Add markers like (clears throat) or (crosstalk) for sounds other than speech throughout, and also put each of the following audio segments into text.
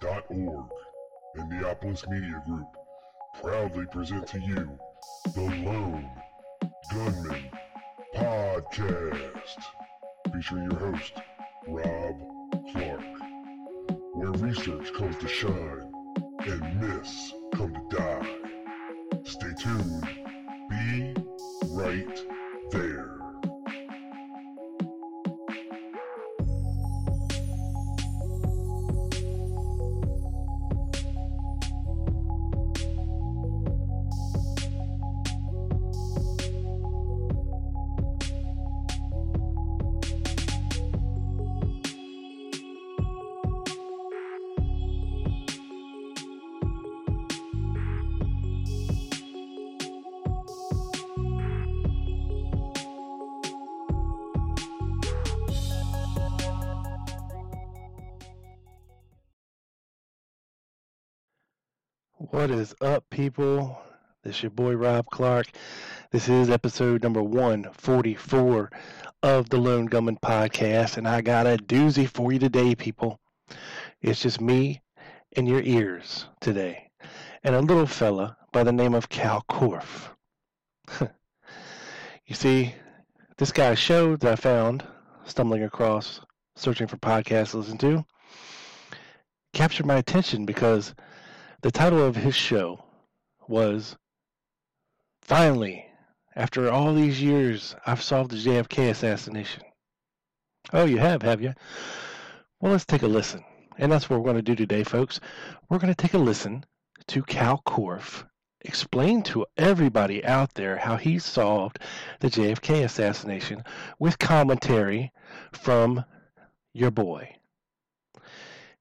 darkmyths.org and Neopolis Media Group proudly present to you the Lone Gunman Podcast, featuring your host, Rob Clark, where research comes to shine and myths come to die. Stay tuned. Be right there. What is up, people? This is your boy Rob Clark. This is episode number 144 of the Lone Gunman Podcast, and I got a doozy for you today, people. It's just me and your ears today, and a little fella by the name of Kal Korff. (laughs) you see, this guy's show that I found, stumbling across, searching for podcasts to listen to, captured my attention because the title of his show was Finally, after all these years, I've solved the JFK assassination. Oh, you have, have you? Well, let's take a listen. And that's what we're going to do today, folks. We're going to take a listen to Kal Korff explain to everybody out there how he solved the JFK assassination with commentary from your boy.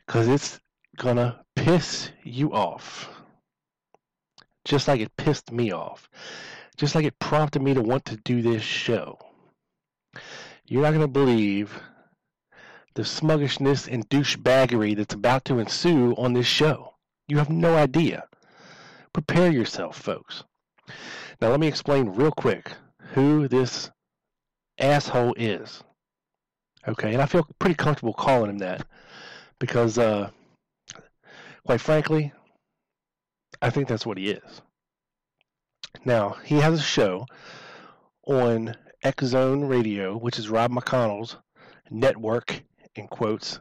Because it's to piss you off. Just like it pissed me off. Just like it prompted me to want to do this show. You're not to believe the smuggishness and douchebaggery that's about to ensue on this show. You have no idea. Prepare yourself, folks. Now, let me explain real quick who this asshole is. Okay, and I feel pretty comfortable calling him that because uh, Quite frankly, I think that's what he is. Now, he has a show on X Zone Radio, which is Rob McConnell's network, in quotes.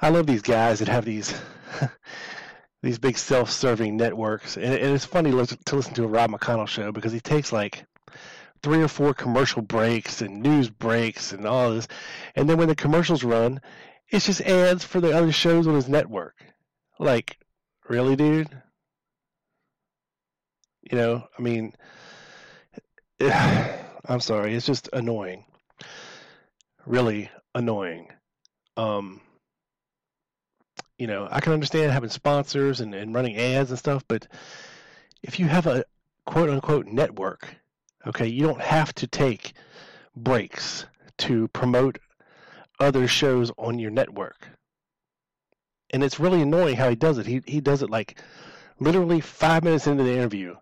I love these guys that have these (laughs) these big self-serving networks, and, and it's funny to listen to a Rob McConnell show because he takes like three or four commercial breaks and news breaks and all this, and then when the commercials run, it's just ads for the other shows on his network. Like, really, dude? You know, I mean, (sighs) I'm sorry, it's just annoying. Really annoying. Um, you know, I can understand having sponsors and, and running ads and stuff, but if you have a quote unquote network, okay, you don't have to take breaks to promote other shows on your network and it's really annoying how he does it. He he does it like literally five minutes into the interview.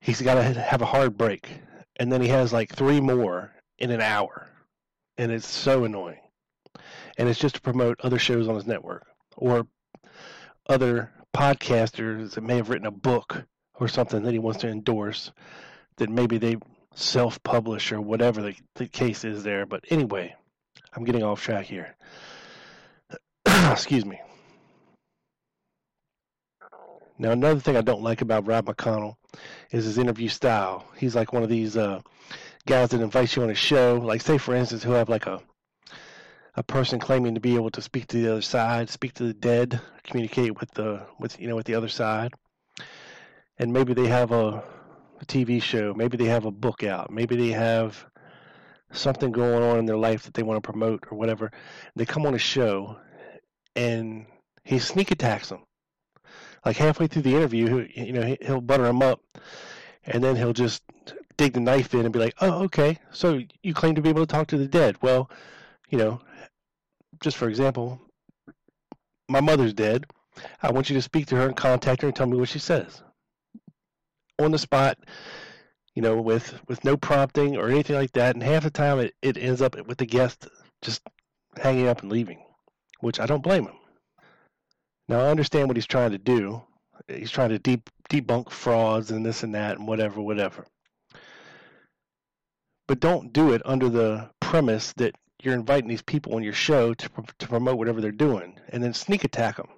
He's got to have a hard break, and then he has like three more in an hour, and it's so annoying. And it's just to promote other shows on his network or other podcasters that may have written a book or something that he wants to endorse that maybe they self-publish or whatever the, the case is there. But anyway, I'm getting off track here. (clears throat) Excuse me. Now, another thing I don't like about Rob McConnell is his interview style. He's like one of these uh, guys that invites you on a show. Like, say, for instance, he'll have like a a person claiming to be able to speak to the other side, speak to the dead, communicate with the with you know with the other side, and maybe they have a, a TV show, maybe they have a book out, maybe they have something going on in their life that they want to promote or whatever. They come on a show, and he sneak attacks them. Like halfway through the interview, you know, he'll butter them up, and then he'll just dig the knife in and be like, "Oh, okay. So you claim to be able to talk to the dead. Well, you know, just for example, my mother's dead. I want you to speak to her and contact her and tell me what she says on the spot." You know, with with no prompting or anything like that, and half the time it, it ends up with the guest just hanging up and leaving, which I don't blame him. Now I understand what he's trying to do. He's trying to debunk frauds and this and that and whatever, whatever. But don't do it under the premise that you're inviting these people on your show to to promote whatever they're doing, and then sneak attack them.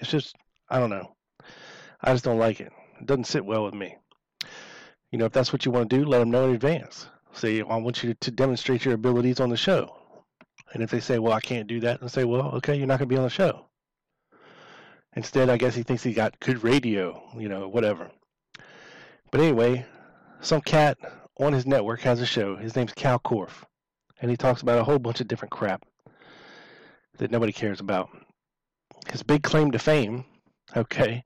It's just I don't know. I just don't like it. It doesn't sit well with me. You know, if that's what you want to do, let them know in advance. Say, I want you to demonstrate your abilities on the show. And if they say, well, I can't do that, and say, well, okay, you're not going to be on the show. Instead, I guess he thinks he got good radio, you know, whatever. But anyway, some cat on his network has a show. His name's Kal Korff. And he talks about a whole bunch of different crap that nobody cares about. His big claim to fame, okay,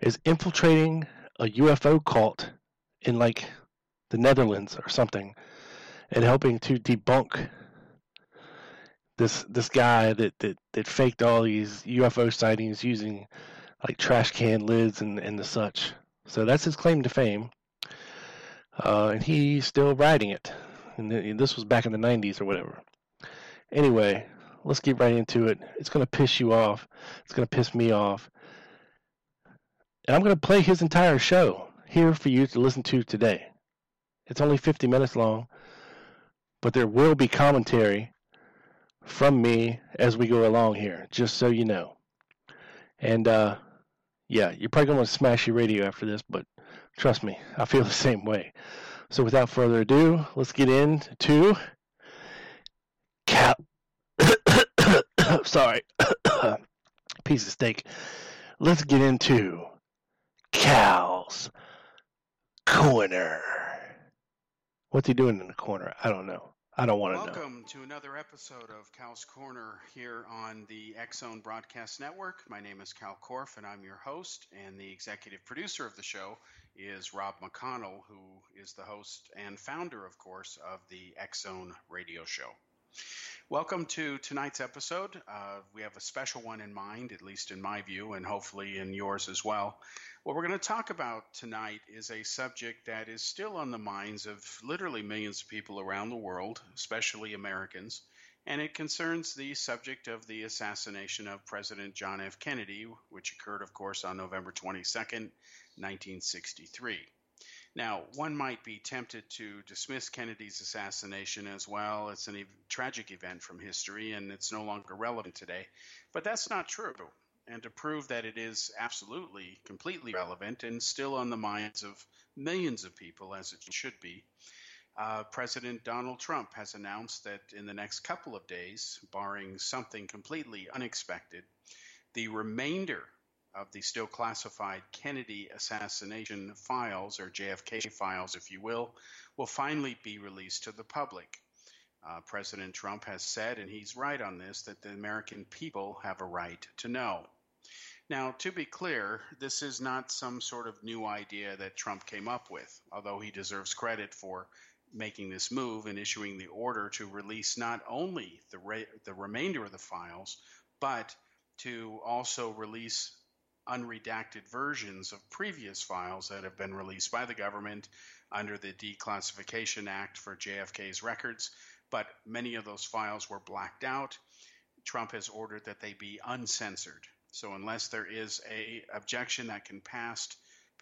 is infiltrating a UFO cult in like the Netherlands or something and helping to debunk this this guy that, that, that faked all these UFO sightings using like trash can lids and, and the such. So that's his claim to fame. Uh, and he's still riding it. And this was back in the 90s or whatever. Anyway, let's get right into it. It's going to piss you off. It's going to piss me off. And I'm going to play his entire show here for you to listen to today. It's only 50 minutes long, but there will be commentary from me as we go along here, just so you know. And uh, yeah, you're probably going to smash your radio after this, but trust me, I feel (laughs) the same way. So without further ado, let's get into Cal. (coughs) Sorry, (coughs) piece of steak. Let's get into Cal's corner. What's he doing in the corner? I don't know. I don't want to know. Welcome to another episode of Cal's Corner here on the Zone Broadcast Network. My name is Kal Korff, and I'm your host. And the executive producer of the show is Rob McConnell, who is the host and founder, of course, of the Zone radio show. Welcome to tonight's episode. Uh, we have a special one in mind, at least in my view, and hopefully in yours as well. What we're going to talk about tonight is a subject that is still on the minds of literally millions of people around the world, especially Americans, and it concerns the subject of the assassination of President John F. Kennedy, which occurred, of course, on November 22nd, 1963. Now, one might be tempted to dismiss Kennedy's assassination as well. It's a tragic event from history and it's no longer relevant today. But that's not true and to prove that it is absolutely, completely relevant and still on the minds of millions of people, as it should be, uh, President Donald Trump has announced that in the next couple of days, barring something completely unexpected, the remainder of the still classified Kennedy assassination files, or JFK files, if you will, will finally be released to the public. Uh, President Trump has said, and he's right on this, that the American people have a right to know. Now, to be clear, this is not some sort of new idea that Trump came up with, although he deserves credit for making this move and issuing the order to release not only the, re- the remainder of the files, but to also release unredacted versions of previous files that have been released by the government under the Declassification Act for JFK's records but many of those files were blacked out. Trump has ordered that they be uncensored. So unless there is a objection that can pass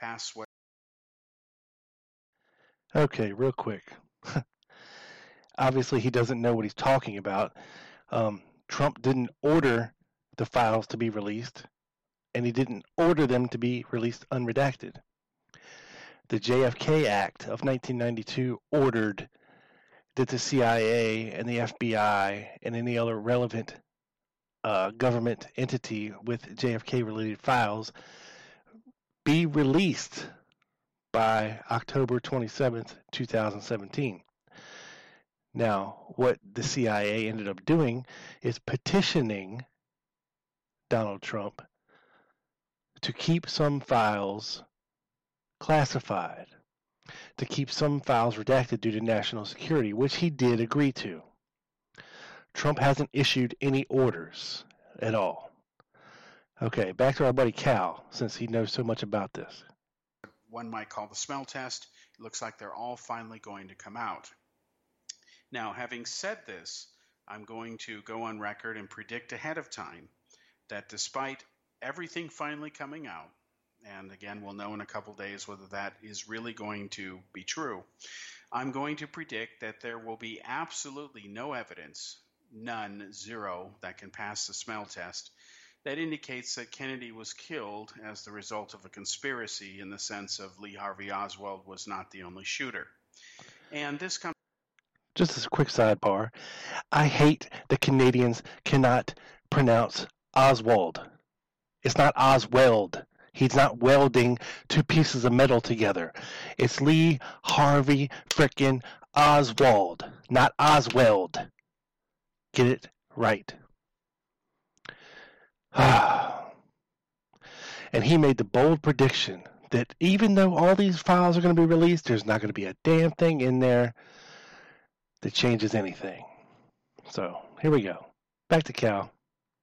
pass what Okay, real quick. (laughs) Obviously, he doesn't know what he's talking about. Um, Trump didn't order the files to be released, and he didn't order them to be released unredacted. The JFK Act of 1992 ordered that the CIA and the FBI and any other relevant uh, government entity with JFK related files be released by October 27th, 2017. Now, what the CIA ended up doing is petitioning Donald Trump to keep some files classified, to keep some files redacted due to national security, which he did agree to. Trump hasn't issued any orders at all. Okay, back to our buddy Cal, since he knows so much about this. One might call the smell test. It looks like they're all finally going to come out. Now, having said this, I'm going to go on record and predict ahead of time that despite everything finally coming out, and again, we'll know in a couple days whether that is really going to be true. I'm going to predict that there will be absolutely no evidence, none, zero, that can pass the smell test that indicates that Kennedy was killed as the result of a conspiracy in the sense of Lee Harvey Oswald was not the only shooter. And this comes. Just as a quick sidebar, I hate that Canadians cannot pronounce Oswald. It's not Oswald. He's not welding two pieces of metal together. It's Lee Harvey frickin' Oswald, not Oswald. Get it right. (sighs) and he made the bold prediction that even though all these files are going to be released, there's not going to be a damn thing in there that changes anything. So here we go. Back to Cal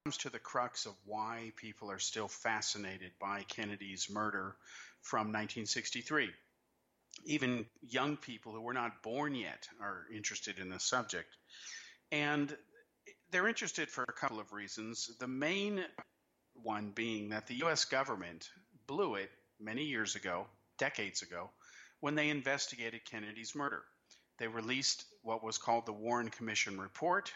comes to the crux of why people are still fascinated by Kennedy's murder from 1963. Even young people who were not born yet are interested in the subject. And they're interested for a couple of reasons. The main one being that the U.S. government blew it many years ago, decades ago, when they investigated Kennedy's murder. They released what was called the Warren Commission report,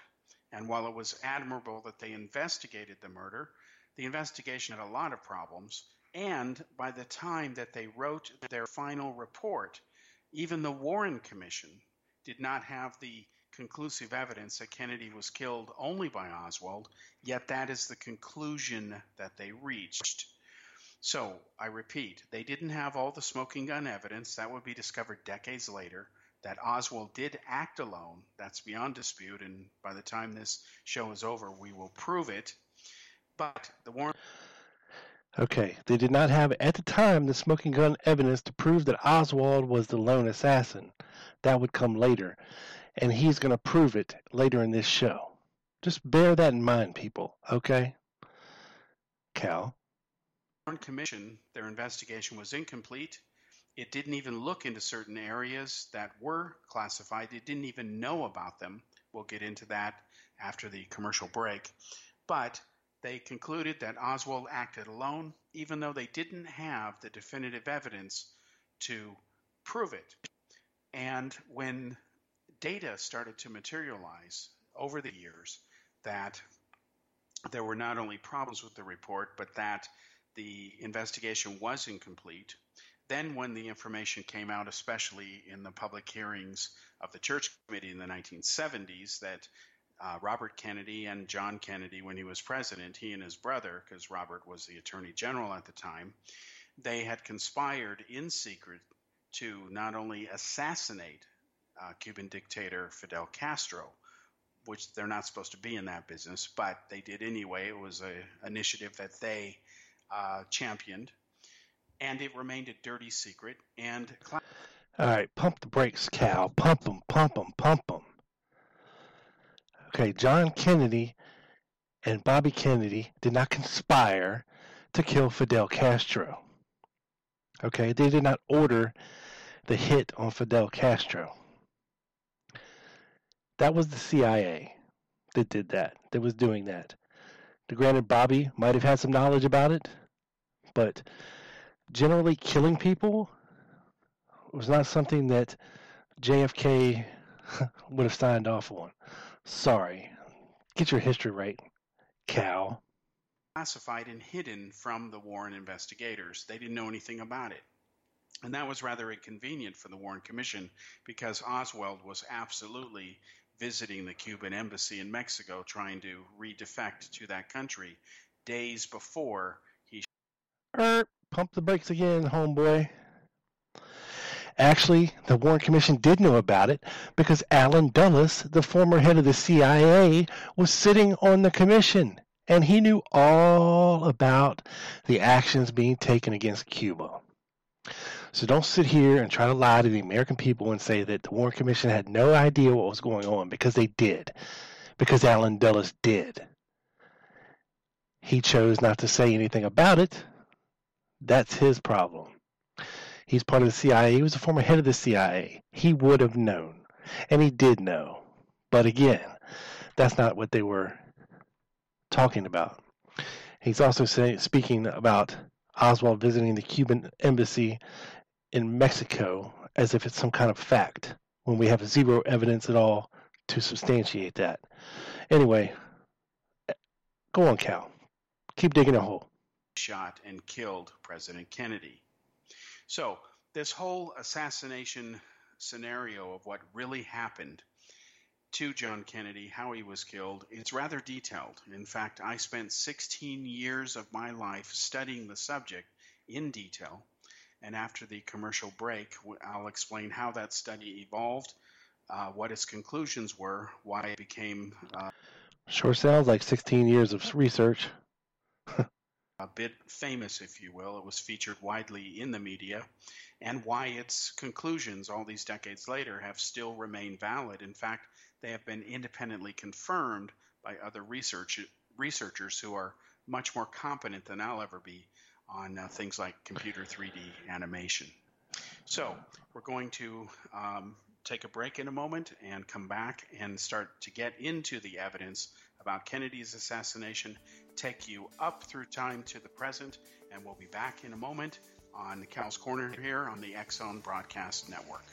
and while it was admirable that they investigated the murder, the investigation had a lot of problems. And by the time that they wrote their final report, even the Warren Commission did not have the conclusive evidence that Kennedy was killed only by Oswald, yet that is the conclusion that they reached. So, I repeat, they didn't have all the smoking gun evidence. That would be discovered decades later that Oswald did act alone. That's beyond dispute, and by the time this show is over, we will prove it. But the Warren. Okay, they did not have at the time the smoking gun evidence to prove that Oswald was the lone assassin. That would come later, and he's going to prove it later in this show. Just bear that in mind, people, okay? Cal. Commission, their investigation was incomplete it didn't even look into certain areas that were classified. It didn't even know about them. We'll get into that after the commercial break. But they concluded that Oswald acted alone, even though they didn't have the definitive evidence to prove it. And when data started to materialize over the years that there were not only problems with the report, but that the investigation was incomplete, then, when the information came out, especially in the public hearings of the Church Committee in the 1970s, that uh, Robert Kennedy and John Kennedy, when he was president, he and his brother, because Robert was the attorney general at the time, they had conspired in secret to not only assassinate uh, Cuban dictator Fidel Castro, which they're not supposed to be in that business, but they did anyway. It was an initiative that they uh, championed and it remained a dirty secret. And all right, pump the brakes, Cal. Pump them, pump them, pump them. Okay, John Kennedy and Bobby Kennedy did not conspire to kill Fidel Castro. Okay, they did not order the hit on Fidel Castro. That was the CIA that did that, that was doing that. Granted, Bobby might have had some knowledge about it, but generally killing people was not something that JFK (laughs) would have signed off on. Sorry. Get your history right, Cal. Classified and hidden from the Warren investigators. They didn't know anything about it. And that was rather inconvenient for the Warren Commission because Oswald was absolutely visiting the Cuban embassy in Mexico trying to redefect to that country days before he. Er, pump the brakes again, homeboy. Actually, the Warren Commission did know about it because Allen Dulles, the former head of the CIA, was sitting on the commission and he knew all about the actions being taken against Cuba. So don't sit here and try to lie to the American people and say that the Warren Commission had no idea what was going on because they did. Because Allen Dulles did. He chose not to say anything about it. That's his problem. He's part of the CIA. He was a former head of the CIA. He would have known. And he did know. But again, that's not what they were talking about. He's also say, speaking about Oswald visiting the Cuban embassy in Mexico as if it's some kind of fact when we have zero evidence at all to substantiate that. Anyway, go on, Cal. Keep digging a hole. Shot and killed President Kennedy. So, this whole assassination scenario of what really happened to John Kennedy, how he was killed, it's rather detailed. In fact, I spent 16 years of my life studying the subject in detail and after the commercial break, I'll explain how that study evolved, uh, what its conclusions were, why it became. Uh, sure sounds like 16 years of research. (laughs) a bit famous, if you will. It was featured widely in the media, and why its conclusions, all these decades later, have still remained valid. In fact, they have been independently confirmed by other research, researchers who are much more competent than I'll ever be on uh, things like computer 3D animation. So we're going to um, take a break in a moment and come back and start to get into the evidence about Kennedy's assassination, take you up through time to the present, and we'll be back in a moment on Cal's Corner here on the X Zone Broadcast Network.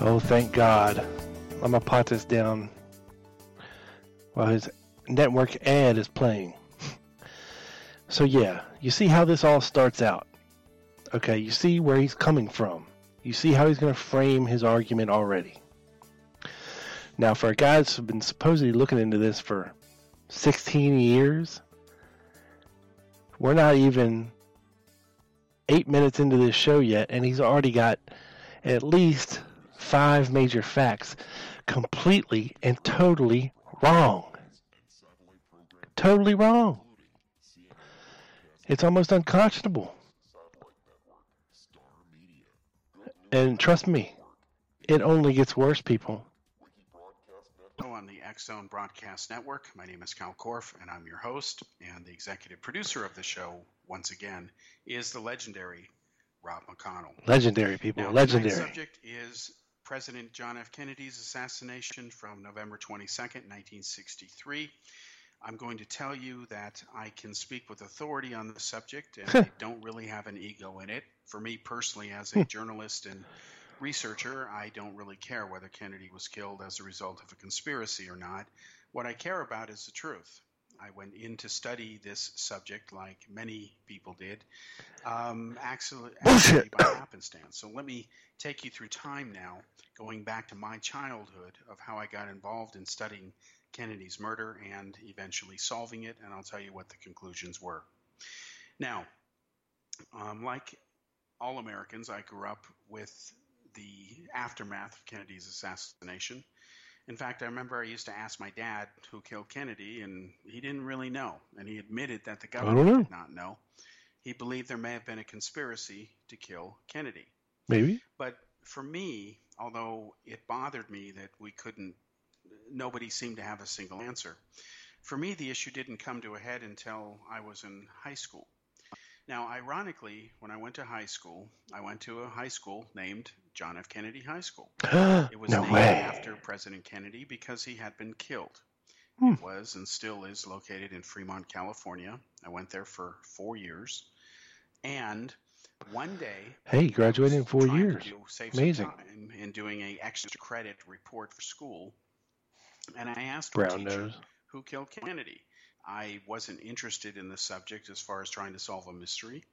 Oh, thank God. I'm going to pot this down while his network ad is playing. (laughs) So yeah, you see how this all starts out. Okay, you see where he's coming from. You see how he's going to frame his argument already. Now, for a guy that's been supposedly looking into this for 16 years, we're not even eight minutes into this show yet, and he's already got at least five major facts completely and totally wrong. Totally wrong. It's almost unconscionable. And trust me, it only gets worse, people. On Zone Broadcast Network, my name is Kal Korff, and I'm your host. And the executive producer of the show, once again, is the legendary Rob McConnell. Legendary, people. Now, legendary. The subject is President John F. Kennedy's assassination from November 22nd, 1963. I'm going to tell you that I can speak with authority on the subject and (laughs) I don't really have an ego in it. For me personally, as a (laughs) journalist and researcher, I don't really care whether Kennedy was killed as a result of a conspiracy or not. What I care about is the truth. I went in to study this subject, like many people did, um, actually, actually by happenstance. So let me take you through time now, going back to my childhood of how I got involved in studying Kennedy's murder and eventually solving it, and I'll tell you what the conclusions were. Now, um, like all Americans, I grew up with the aftermath of Kennedy's assassination. In fact, I remember I used to ask my dad who killed Kennedy, and he didn't really know. And he admitted that the government did not know. He believed there may have been a conspiracy to kill Kennedy. Maybe. But for me, although it bothered me that we couldn't nobody seemed to have a single answer. For me, the issue didn't come to a head until I was in high school. Now, ironically, when I went to high school, I went to a high school named John F. Kennedy High School. (gasps) it was no named way. after President Kennedy because he had been killed. Hmm. It was and still is located in Fremont, California. I went there for four years. And one day, hey, graduated in four years. Amazing. in doing a extra credit report for school, and I asked Brown teacher nose. who killed Kennedy. I wasn't interested in the subject as far as trying to solve a mystery.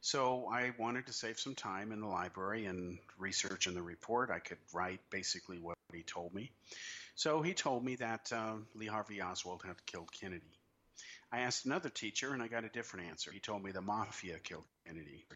So I wanted to save some time in the library and research in the report. I could write basically what he told me. So he told me that uh, Lee Harvey Oswald had killed Kennedy. I asked another teacher and I got a different answer. He told me the mafia killed Kennedy.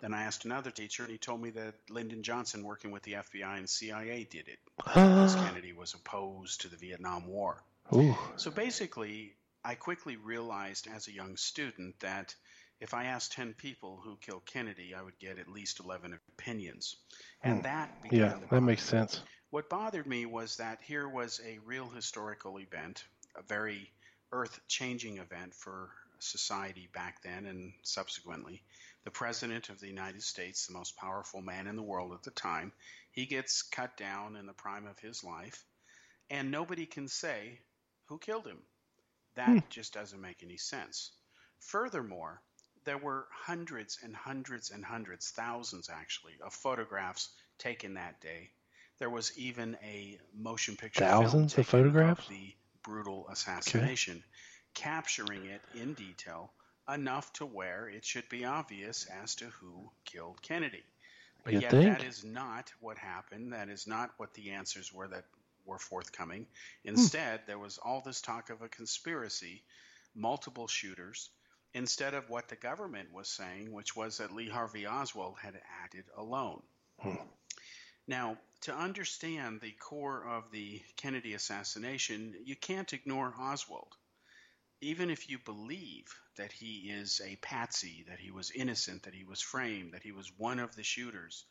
then I asked another teacher and he told me that Lyndon Johnson, working with the FBI and CIA, did it because Kennedy was opposed to the Vietnam War. Ooh. So basically, I quickly realized as a young student that if I asked 10 people who killed Kennedy, I would get at least 11 opinions. And Hmm. that Yeah, that makes sense. What bothered me was that here was a real historical event, a very earth changing event for society back then and subsequently. The President of the United States, the most powerful man in the world at the time, he gets cut down in the prime of his life, and nobody can say who killed him. That Hmm. just doesn't make any sense. Furthermore, there were hundreds and hundreds and hundreds, thousands actually, of photographs taken that day. There was even a motion picture film Thousands of photographs? the brutal assassination, capturing it in detail enough to where it should be obvious as to who killed Kennedy. But You'd yet think. that is not what happened. That is not what the answers were that were forthcoming. Hmm. Instead, there was all this talk of a conspiracy, multiple shooters, instead of what the government was saying, which was that Lee Harvey Oswald had acted alone. Hmm. Now, to understand the core of the Kennedy assassination, you can't ignore Oswald. Even if you believe that he is a patsy, that he was innocent, that he was framed, that he was one of the shooters,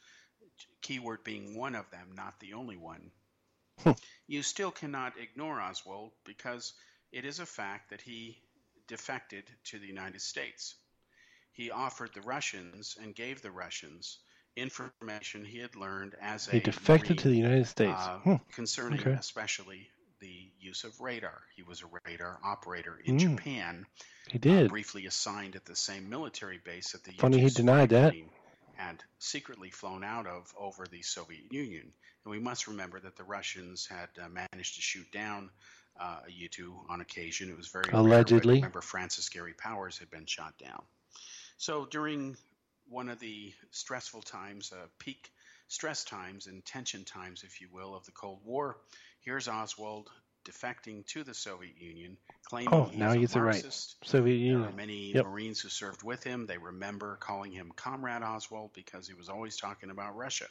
keyword being one of them, not the only one, you still cannot ignore Oswald because it is a fact that he defected to the United States. He offered the Russians and gave the Russians information he had learned as a He defected Marine, to the United States. uh, Hmm. concerning Okay. especially the use of radar. He was a radar operator in Mm. Japan, He uh, did. briefly assigned at the same military base at the Funny he U-2 denied that. Had secretly flown out of over the Soviet Union. And we must remember that the Russians had uh, managed to shoot down uh, a U-2 on occasion. It was very rare, Allegedly. remember, Francis Gary Powers had been shot down. So during one of the stressful times, uh, peak stress times and tension times, if you will, of the Cold War, here's Oswald defecting to the Soviet Union, claiming Oh, he's now a he gets it right. Marxist. Soviet There are Union. many Yep. Marines who served with him. They remember calling him Comrade Oswald because he was always talking about Russia.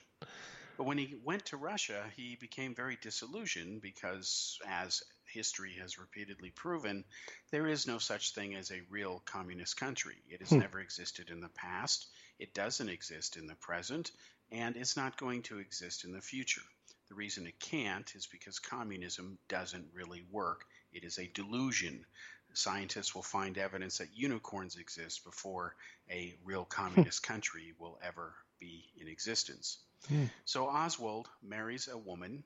But when he went to Russia, he became very disillusioned because, as history has repeatedly proven, there is no such thing as a real communist country. It has Hmm. never existed in the past, it doesn't exist in the present, and it's not going to exist in the future. The reason it can't is because communism doesn't really work. It is a delusion. Scientists will find evidence that unicorns exist before a real communist country will ever be in existence. Hmm. So Oswald marries a woman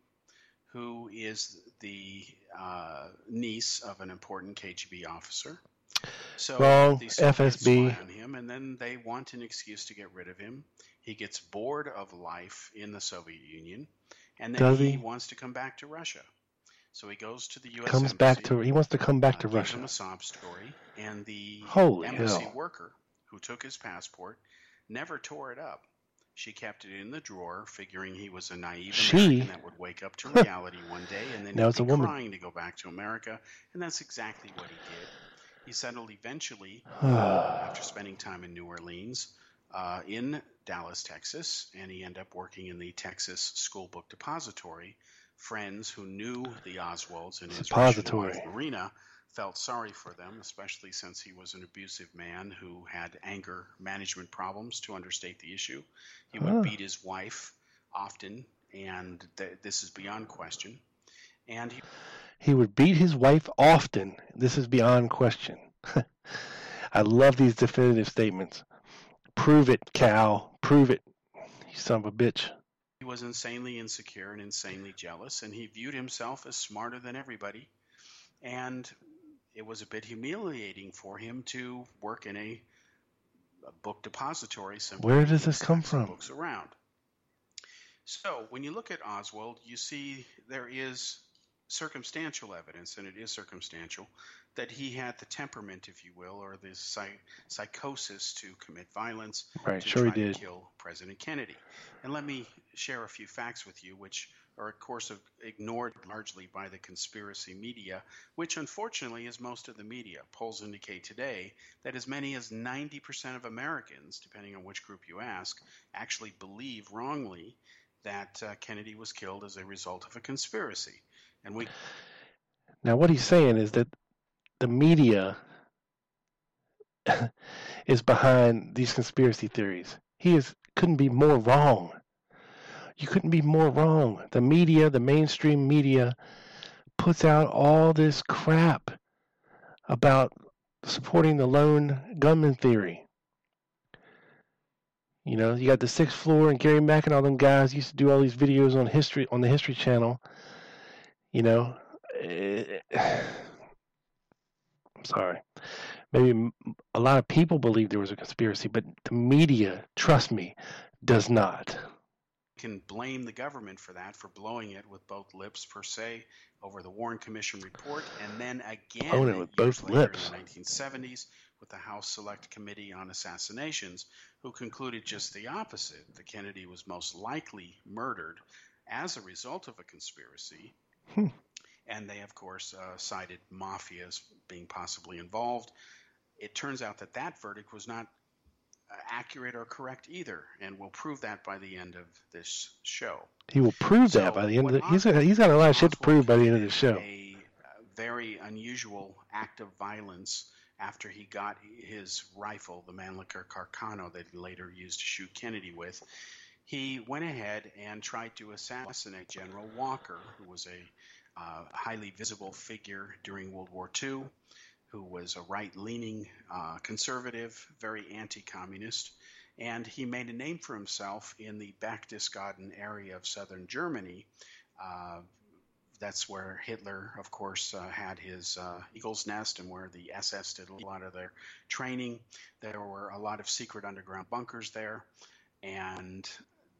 who is the uh, niece of an important KGB officer. So Wrong. the FSB. spy on him, and then they want an excuse to get rid of him. He gets bored of life in the Soviet Union, and then Does he, he? wants to come back to Russia. So he goes to the U.S. Comes back to. He wants to come back uh, to Russia. him a sob story, and the Holy embassy hell. worker who took his passport never tore it up. She kept it in the drawer, figuring he was a naive She- American that would wake up to (laughs) reality one day and then Now he'd it's a be woman. crying to go back to America, and that's exactly what he did. He settled eventually Ah. (sighs) after spending time in New Orleans, uh, in Dallas, Texas, and he ended up working in the Texas School Book Depository. Friends who knew the Oswalds and his Russian wife Marina felt sorry for them, especially since he was an abusive man who had anger management problems, to understate the issue. He would Ah. beat his wife often, and th- this is beyond question. And he He would beat his wife often. This is beyond question. (laughs) I love these definitive statements. Prove it, Cal. Prove it. You son of a bitch. He was insanely insecure and insanely jealous, and he viewed himself as smarter than everybody. And it was a bit humiliating for him to work in a, a book depository. simply Where does this come from? Books around. So when you look at Oswald, you see there is circumstantial evidence, and it is circumstantial, that he had the temperament, if you will, or the psych- psychosis to commit violence Right, to sure he try did. to kill President Kennedy. And let me share a few facts with you, which are, of course, ignored largely by the conspiracy media, which unfortunately is most of the media. Polls indicate today that as many as 90% of Americans, depending on which group you ask, actually believe wrongly that uh, Kennedy was killed as a result of a conspiracy. And we Now, what he's saying is that the media is behind these conspiracy theories. He is couldn't be more wrong. You couldn't be more wrong. The media, the mainstream media, puts out all this crap about supporting the lone gunman theory. You know, you got the sixth floor and Gary Mack and all them guys used to do all these videos on history on the History Channel. You know, eh, I'm sorry. Maybe a lot of people believe there was a conspiracy, but the media, trust me, does not. can blame the government for that, for blowing it with both lips per se over the Warren Commission report, and then again Blowing it with both lips. in the 1970s with the House Select Committee on Assassinations, who concluded just the opposite: that Kennedy was most likely murdered as a result of a conspiracy. Hmm. And they, of course, uh, cited mafia as being possibly involved. It turns out that that verdict was not uh, accurate or correct either, and we'll prove that by the end of this show. He will prove that by the end of the, he's got, he's got a lot of shit to prove by the end of the show. A very unusual act of violence after he got his rifle, the Mannlicher Carcano that he later used to shoot Kennedy with. He went ahead and tried to assassinate General Walker, who was a uh, highly visible figure during World War II, who was a right leaning uh, conservative, very anti communist. And he made a name for himself in the Berchtesgaden area of southern Germany. Uh, that's where Hitler, of course, uh, had his uh, Eagle's Nest and where the SS did a lot of their training. There were a lot of secret underground bunkers there. And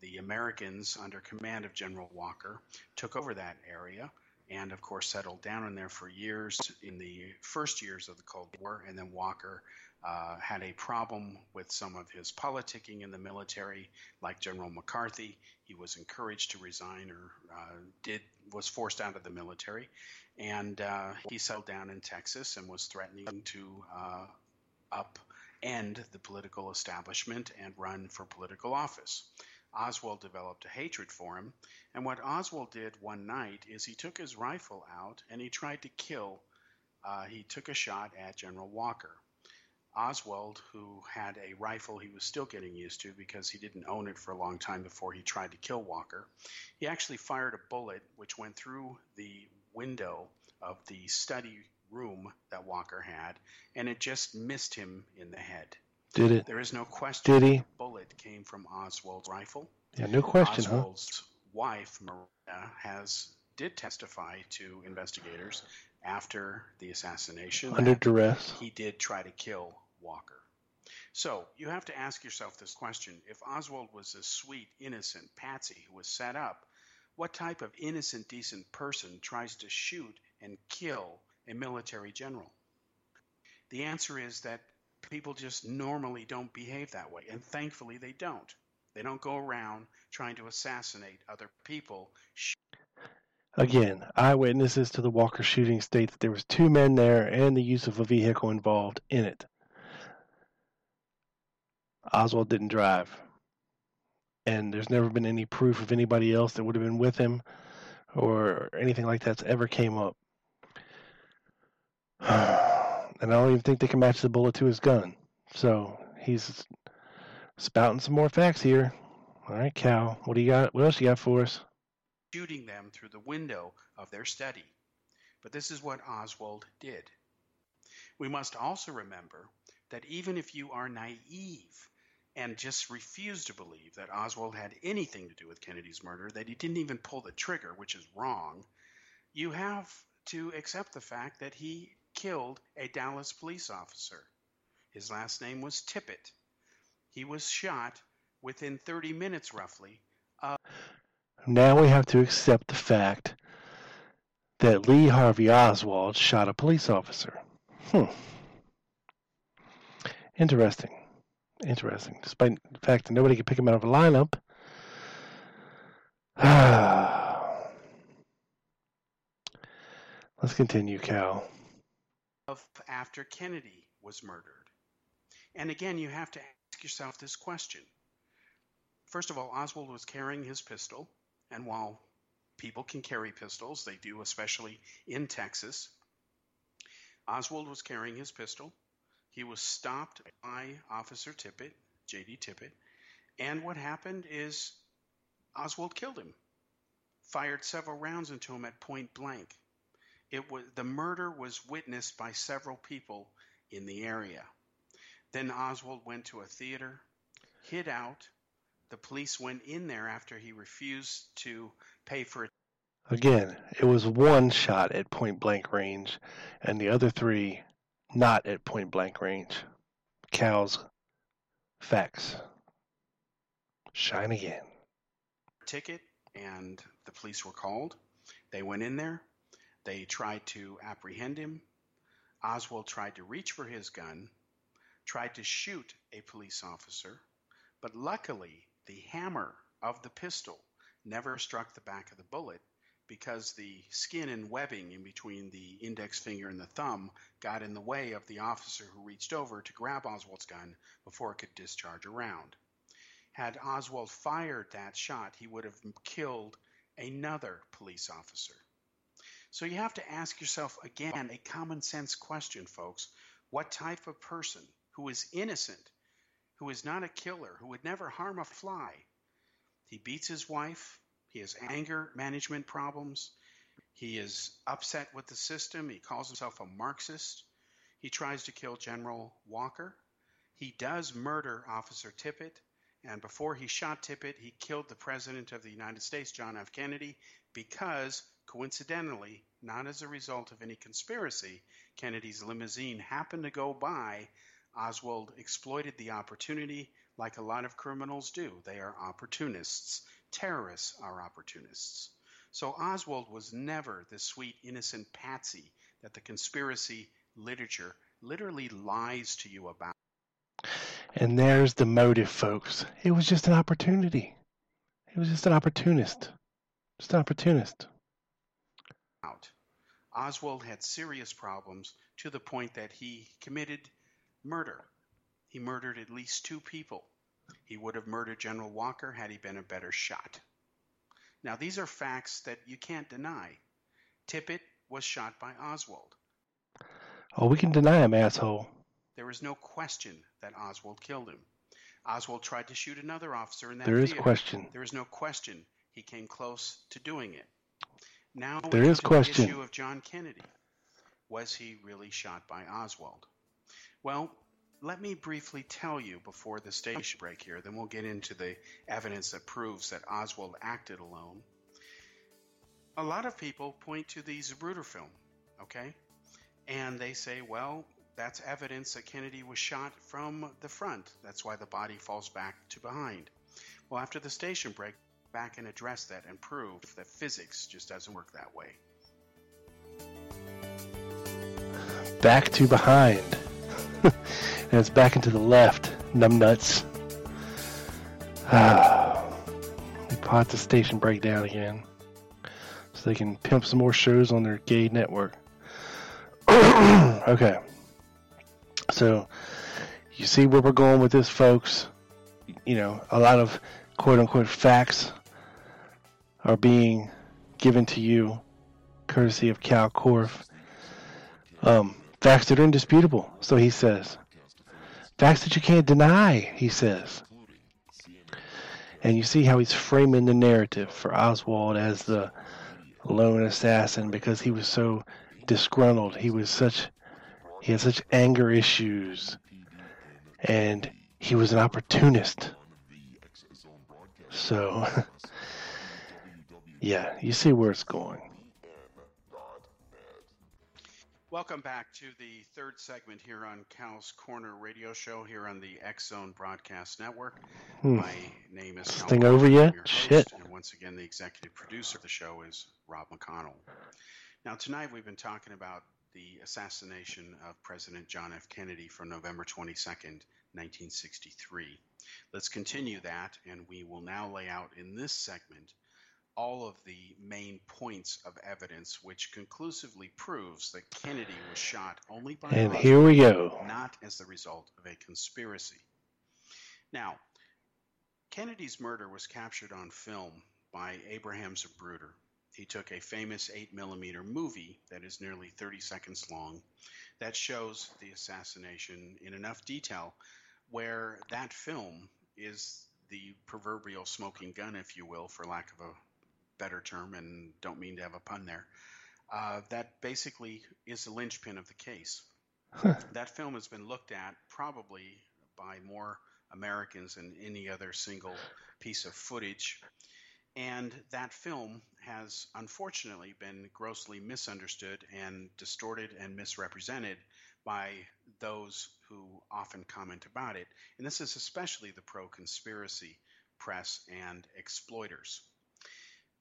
the Americans, under command of General Walker, took over that area and, of course, settled down in there for years in the first years of the Cold War. And then Walker uh, had a problem with some of his politicking in the military, like General McCarthy. He was encouraged to resign or uh, did was forced out of the military, and uh, he settled down in Texas and was threatening to uh, upend the political establishment and run for political office. Oswald developed a hatred for him, and what Oswald did one night is he took his rifle out and he tried to kill. Uh, he took a shot at General Walker. Oswald, who had a rifle he was still getting used to because he didn't own it for a long time before he tried to kill Walker, he actually fired a bullet which went through the window of the study room that Walker had, and it just missed him in the head. Did it? There is no question Did he? the bullet came from Oswald's rifle. Yeah, no question, huh? Oswald's wife, Marina, has did testify to investigators after the assassination Under duress. he did try to kill Walker. So you have to ask yourself this question: If Oswald was a sweet, innocent patsy who was set up, what type of innocent, decent person tries to shoot and kill a military general? The answer is that people just normally don't behave that way, and thankfully they don't. They don't go around trying to assassinate other people. Again, eyewitnesses to the Walker shooting state that there was two men there and the use of a vehicle involved in it. Oswald didn't drive. And there's never been any proof of anybody else that would have been with him or anything like that's ever came up. (sighs) (sighs) And I don't even think they can match the bullet to his gun. So he's spouting some more facts here. All right, Cal, what do you got? What else you got for us? shooting them through the window of their study. But this is what Oswald did. We must also remember that even if you are naive and just refuse to believe that Oswald had anything to do with Kennedy's murder, that he didn't even pull the trigger, which is wrong, you have to accept the fact that he killed a Dallas police officer. His last name was Tippit. He was shot within 30 minutes, roughly, Now we have to accept the fact that Lee Harvey Oswald shot a police officer. Hmm. Interesting. Interesting. Despite the fact that nobody could pick him out of a lineup. (sighs) Let's continue, Cal. After Kennedy was murdered. And again, you have to ask yourself this question. First of all, Oswald was carrying his pistol, and while people can carry pistols, they do, especially in Texas. Oswald was carrying his pistol. He was stopped by Officer Tippit, J.D. Tippit, and what happened is Oswald killed him, fired several rounds into him at point blank. It was the murder was witnessed by several people in the area. Then Oswald went to a theater, hid out. The police went in there after he refused to pay for it. Again, it was one shot at point blank range, and the other three not at point blank range. Kal's facts. Shine again. Ticket, and the police were called. They went in there. They tried to apprehend him. Oswald tried to reach for his gun, tried to shoot a police officer, but luckily the hammer of the pistol never struck the back of the bullet because the skin and webbing in between the index finger and the thumb got in the way of the officer who reached over to grab Oswald's gun before it could discharge a round. Had Oswald fired that shot, he would have killed another police officer. So you have to ask yourself again a common sense question, folks. What type of person who is innocent, who is not a killer, who would never harm a fly, he beats his wife, he has anger management problems, he is upset with the system, he calls himself a Marxist, he tries to kill General Walker, he does murder Officer Tippit, and before he shot Tippit, he killed the President of the United States, John F. Kennedy, because Coincidentally, not as a result of any conspiracy, Kennedy's limousine happened to go by. Oswald exploited the opportunity like a lot of criminals do. They are opportunists. Terrorists are opportunists. So Oswald was never the sweet, innocent patsy that the conspiracy literature literally lies to you about. And there's the motive, folks. It was just an opportunity. It was just an opportunist. Just an opportunist out. Oswald had serious problems to the point that he committed murder. He murdered at least two people. He would have murdered General Walker had he been a better shot. Now, these are facts that you can't deny. Tippit was shot by Oswald. Oh, we can deny him, asshole. There is no question that Oswald killed him. Oswald tried to shoot another officer in that There is theater. question. There is no question he came close to doing it. Now There is question. the issue of John Kennedy. Was he really shot by Oswald? Well, let me briefly tell you before the station break here, then we'll get into the evidence that proves that Oswald acted alone. A lot of people point to the Zapruder film, okay? And they say, well, that's evidence that Kennedy was shot from the front. That's why the body falls back to behind. Well, after the station break, back and address that and prove that physics just doesn't work that way. Back to behind. (laughs) and it's back into the left. Numbnuts. Ah. we pot the station breakdown again. So they can pimp some more shows on their gay network. (clears throat) okay. So you see where we're going with this, folks. You know, a lot of quote unquote facts are being given to you courtesy of Kal Korff. Um, facts that are indisputable, so he says. Facts that you can't deny, he says. And you see how he's framing the narrative for Oswald as the lone assassin because he was so disgruntled. He was such he had such anger issues and he was an opportunist. So (laughs) yeah, you see where it's going. Welcome back to the third segment here on Kal's Corner radio show here on the X Zone Broadcast Network. Hmm. My name is This Kal thing over yet? Shit. And once again, the executive producer of the show is Rob McConnell. Now, tonight we've been talking about the assassination of President John F. Kennedy from November 22nd, 1963. Let's continue that, and we will now lay out in this segment all of the main points of evidence which conclusively proves that Kennedy was shot only by And Oswald, here we go. not as the result of a conspiracy. Now, Kennedy's murder was captured on film by Abraham Zapruder. He took a famous 8mm movie that is nearly 30 seconds long that shows the assassination in enough detail where that film is the proverbial smoking gun, if you will, for lack of a better term, and don't mean to have a pun there. Uh, that basically is the linchpin of the case. that film has been looked at probably by more Americans than any other single piece of footage. And that film has unfortunately been grossly misunderstood and distorted and misrepresented by those who often comment about it. And this is especially the pro conspiracy press and exploiters.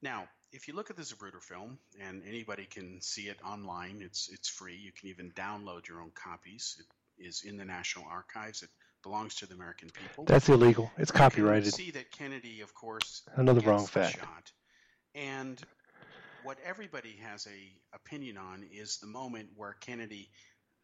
Now, if you look at the Zapruder film, and anybody can see it online, it's it's free. You can even download your own copies. It is in the National Archives. It belongs to the American people. That's illegal. It's You copyrighted. see that Kennedy, of course, Another wrong fact. Shot. And what everybody has a opinion on is the moment where Kennedy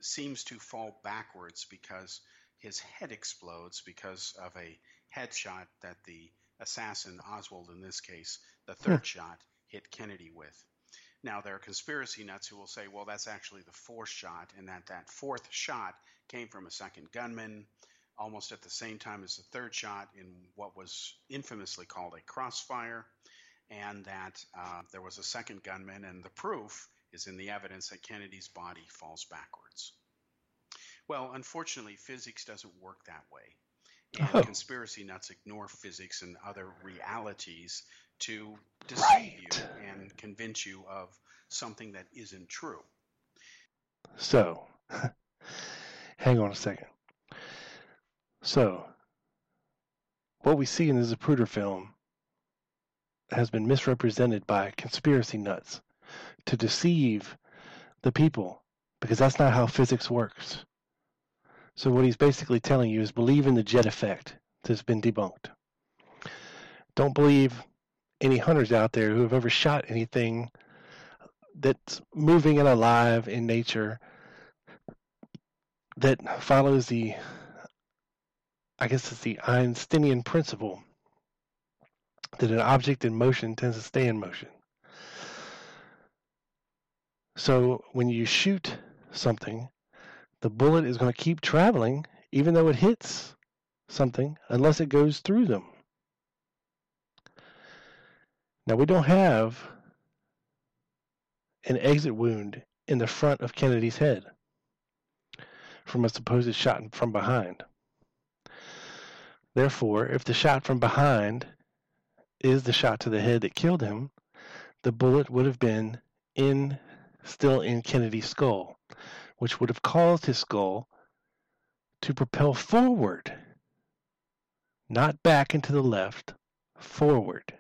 seems to fall backwards because his head explodes because of a headshot that the assassin, Oswald in this case, the third shot, hit Kennedy with. Now, there are conspiracy nuts who will say, well, that's actually the fourth shot, and that that fourth shot came from a second gunman almost at the same time as the third shot in what was infamously called a crossfire, and that uh, there was a second gunman, and the proof is in the evidence that Kennedy's body falls backwards. Well, unfortunately, physics doesn't work that way. And Oh. conspiracy nuts ignore physics and other realities to deceive Right. you and convince you of something that isn't true. So, (laughs) hang on a second. So, what we see in the Zapruder film has been misrepresented by conspiracy nuts to deceive the people because that's not how physics works. So, what he's basically telling you is believe in the jet effect that's been debunked. Don't believe any hunters out there who have ever shot anything that's moving and alive in nature that follows the I guess it's the Einsteinian principle that an object in motion tends to stay in motion. So when you shoot something, the bullet is going to keep traveling even though it hits something unless it goes through them. Now we don't have an exit wound in the front of Kennedy's head from a supposed shot from behind. Therefore, if the shot from behind is the shot to the head that killed him, the bullet would have been in still in Kennedy's skull, which would have caused his skull to propel forward, not back into the left, forward,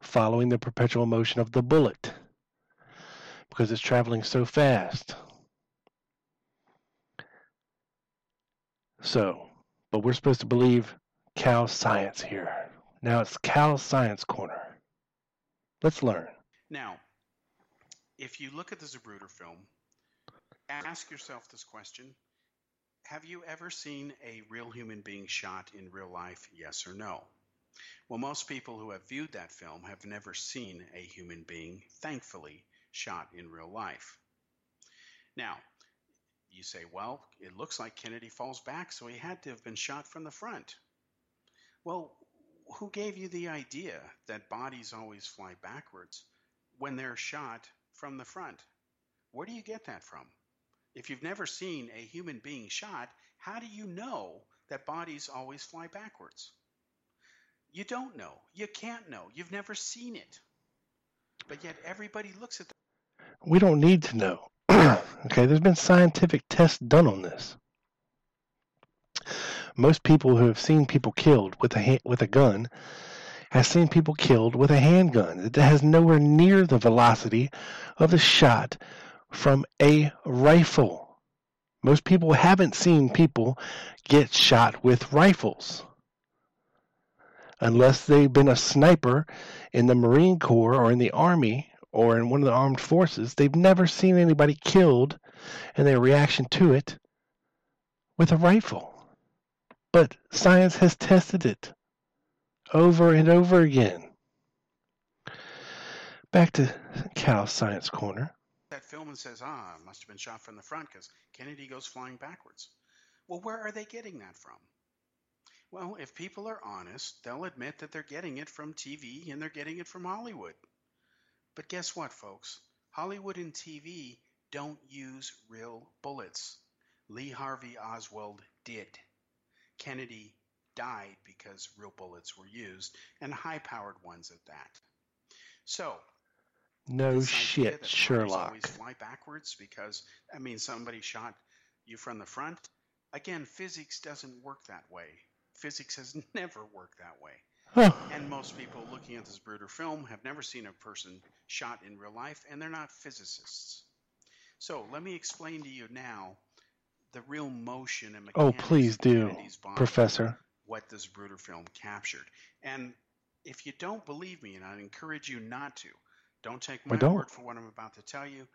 following the perpetual motion of the bullet because it's traveling so fast. So, but we're supposed to believe cow science here. Now it's cow science corner. Let's learn. Now, if you look at the Zapruder film, ask yourself this question Have you ever seen a real human being shot in real life? Yes or no? Well, most people who have viewed that film have never seen a human being, thankfully, shot in real life. Now, you say, well, it looks like Kennedy falls back, so he had to have been shot from the front. Well, who gave you the idea that bodies always fly backwards when they're shot from the front? Where do you get that from? If you've never seen a human being shot, how do you know that bodies always fly backwards? You don't know. You can't know. You've never seen it. But yet everybody looks at We don't need to know. (clears throat) okay, there's been scientific tests done on this. Most people who have seen people killed with a ha- with a gun has seen people killed with a handgun. It has nowhere near the velocity of the shot from a rifle. Most people haven't seen people get shot with rifles. Unless they've been a sniper in the Marine Corps or in the Army or in one of the armed forces, they've never seen anybody killed and their reaction to it with a rifle. But science has tested it over and over again. Back to Kal Science Corner. Film and says, ah, must have been shot from the front because Kennedy goes flying backwards. Well, where are they getting that from? Well, if people are honest, they'll admit that they're getting it from TV and they're getting it from Hollywood. But guess what, folks? Hollywood and TV don't use real bullets. Lee Harvey Oswald did. Kennedy died because real bullets were used, and high powered ones at that. So, no shit, Sherlock. Always fly backwards because I mean somebody shot you from the front. Again, physics doesn't work that way. Physics has (laughs) never worked that way. And most people looking at the Zapruder film have never seen a person shot in real life, and they're not physicists. So let me explain to you now the real motion and oh, mechanics. Oh, please do, Professor. What the Zapruder film captured. And if you don't believe me, and I encourage you not to, don't take my word for what I'm about to tell you.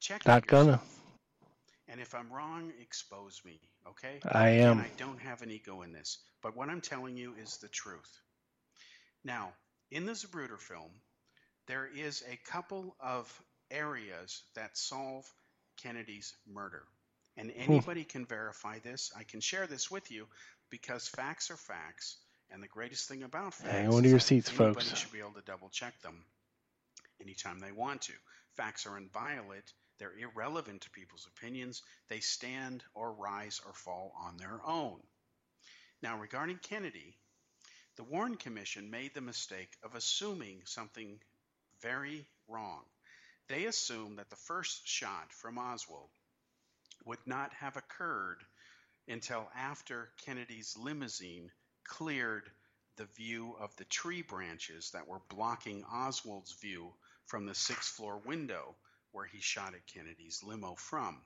Check it. not gonna. And if I'm wrong, expose me, okay? I am. And I don't have an ego in this, but what I'm telling you is the truth. Now, in the Zapruder film, there is a couple of areas that solve Kennedy's murder. And hmm. anybody can verify this. I can share this with you because facts are facts. And the greatest thing about facts Hang on to your seats, folks. should be able to double check them anytime they want to. Facts are inviolate. They're irrelevant to people's opinions. They stand or rise or fall on their own. Now, regarding Kennedy, the Warren Commission made the mistake of assuming something very wrong. They assumed that the first shot from Oswald would not have occurred until after Kennedy's limousine cleared the view of the tree branches that were blocking Oswald's view from the sixth floor window where he shot at Kennedy's limo from.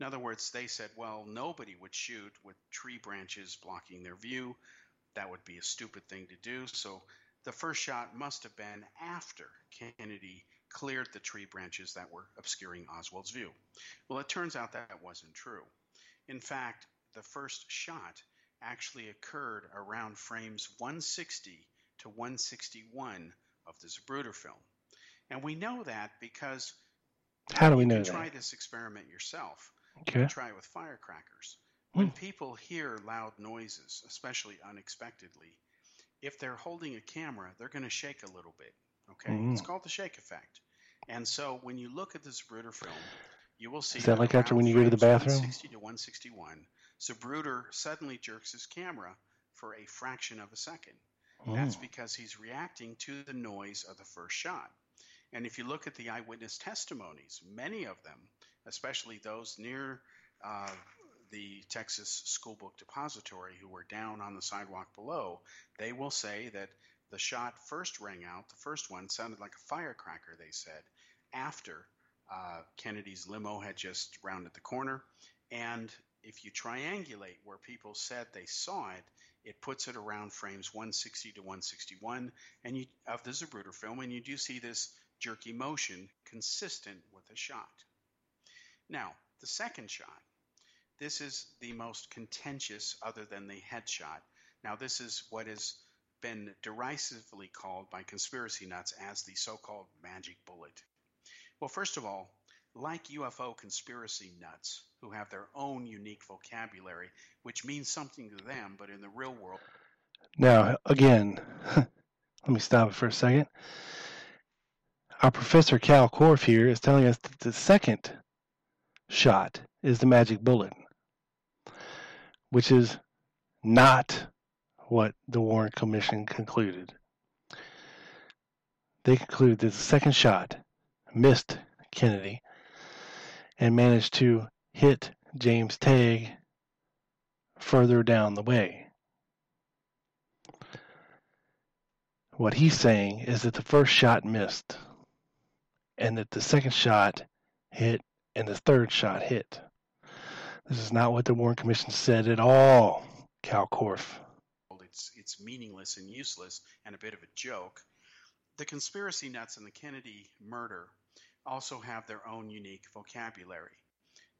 In other words, they said, well, nobody would shoot with tree branches blocking their view. That would be a stupid thing to do. So the first shot must have been after Kennedy cleared the tree branches that were obscuring Oswald's view. Well, it turns out that wasn't true. In fact, the first shot actually occurred around frames 160 to 161 of the Zapruder film. And we know that because how do we know you? Try this experiment yourself. Okay. You try it with firecrackers. When mm. people hear loud noises, especially unexpectedly, if they're holding a camera, they're going to shake a little bit. Okay, mm. it's called the shake effect. And so when you look at this Zapruder film, you will see. Is that, that like after when you go to the bathroom? 160 to 161, Zapruder suddenly jerks his camera for a fraction of a second. Mm. That's because he's reacting to the noise of the first shot. And if you look at the eyewitness testimonies, many of them, especially those near uh, the Texas School Book Depository who were down on the sidewalk below, they will say that the shot first rang out, the first one sounded like a firecracker, they said, after uh, Kennedy's limo had just rounded the corner. And if you triangulate where people said they saw it, it puts it around frames 160 to 161 and you, of the Zapruder film, and you do see this jerky motion consistent with a shot. Now, the second shot, this is the most contentious other than the headshot. Now, this is what has been derisively called by conspiracy nuts as the so called magic bullet. Well, first of all, like UFO conspiracy nuts who have their own unique vocabulary, which means something to them, but in the real world. Now, again, (laughs) let me stop it for a second our professor Kal Korff here is telling us that the second shot is the magic bullet, which is not what the Warren Commission concluded. They concluded that the second shot missed Kennedy and managed to hit James Tague further down the way. What he's saying is that the first shot missed, and that the second shot hit, and the third shot hit. This is not what the Warren Commission said at all, Kal Korff. It's, it's meaningless and useless and a bit of a joke. The conspiracy nuts in the Kennedy murder also have their own unique vocabulary.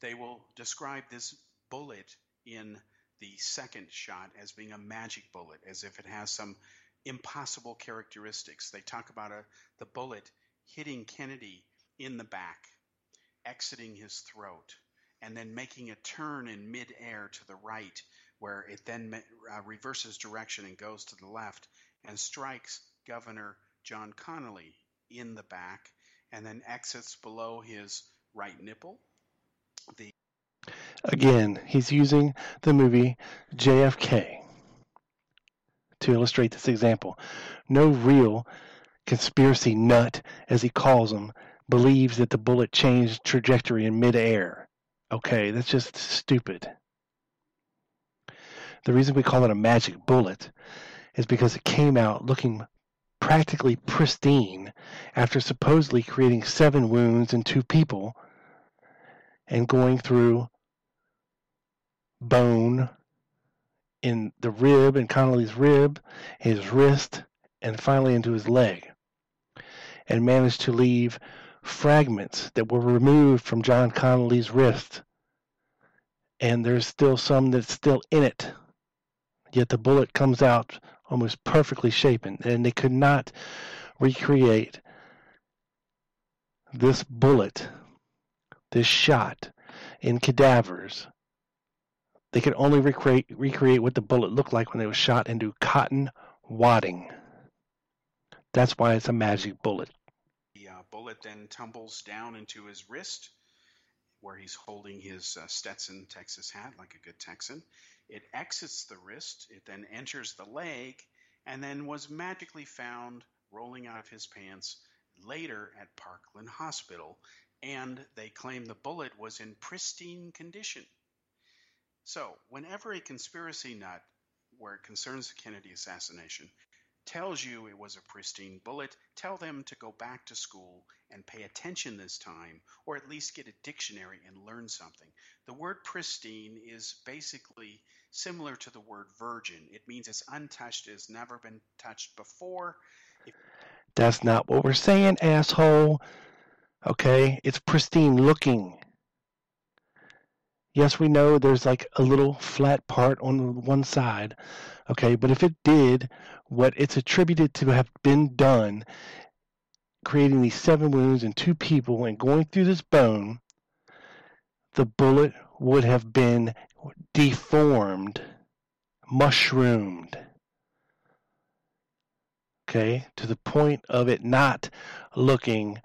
They will describe this bullet in the second shot as being a magic bullet, as if it has some impossible characteristics. They talk about a, the bullet hitting Kennedy in the back, exiting his throat, and then making a turn in midair to the right, where it then uh, reverses direction and goes to the left and strikes Governor John Connally in the back, and then exits below his right nipple. The Again, he's using the movie JFK to illustrate this example. No real conspiracy nut, as he calls him, believes that the bullet changed trajectory in midair. Okay, that's just stupid. The reason we call it a magic bullet is because it came out looking practically pristine after supposedly creating seven wounds in two people and going through bone in the rib and Connally's rib, his wrist, and finally into his leg, and managed to leave fragments that were removed from John Connally's wrist. And there's still some that's still in it. Yet the bullet comes out almost perfectly shapen, and they could not recreate this bullet, this shot in cadavers they could only recreate, recreate what the bullet looked like when it was shot into cotton wadding. That's why it's a magic bullet. Bullet then tumbles down into his wrist, where he's holding his uh, Stetson Texas hat like a good Texan. It exits the wrist, it then enters the leg, and then was magically found rolling out of his pants later at Parkland Hospital. And they claim the bullet was in pristine condition. So, whenever a conspiracy nut, where it concerns the Kennedy assassination, tells you it was a pristine bullet, tell them to go back to school and pay attention this time, or at least get a dictionary and learn something. The word pristine is basically similar to the word virgin. It means it's untouched, it has never been touched before. If- That's not what we're saying, asshole. Okay? It's pristine looking. Yes, we know there's like a little flat part on one side, okay, but if it did what it's attributed to have been done, creating these seven wounds in two people and going through this bone, the bullet would have been deformed, mushroomed, okay, to the point of it not looking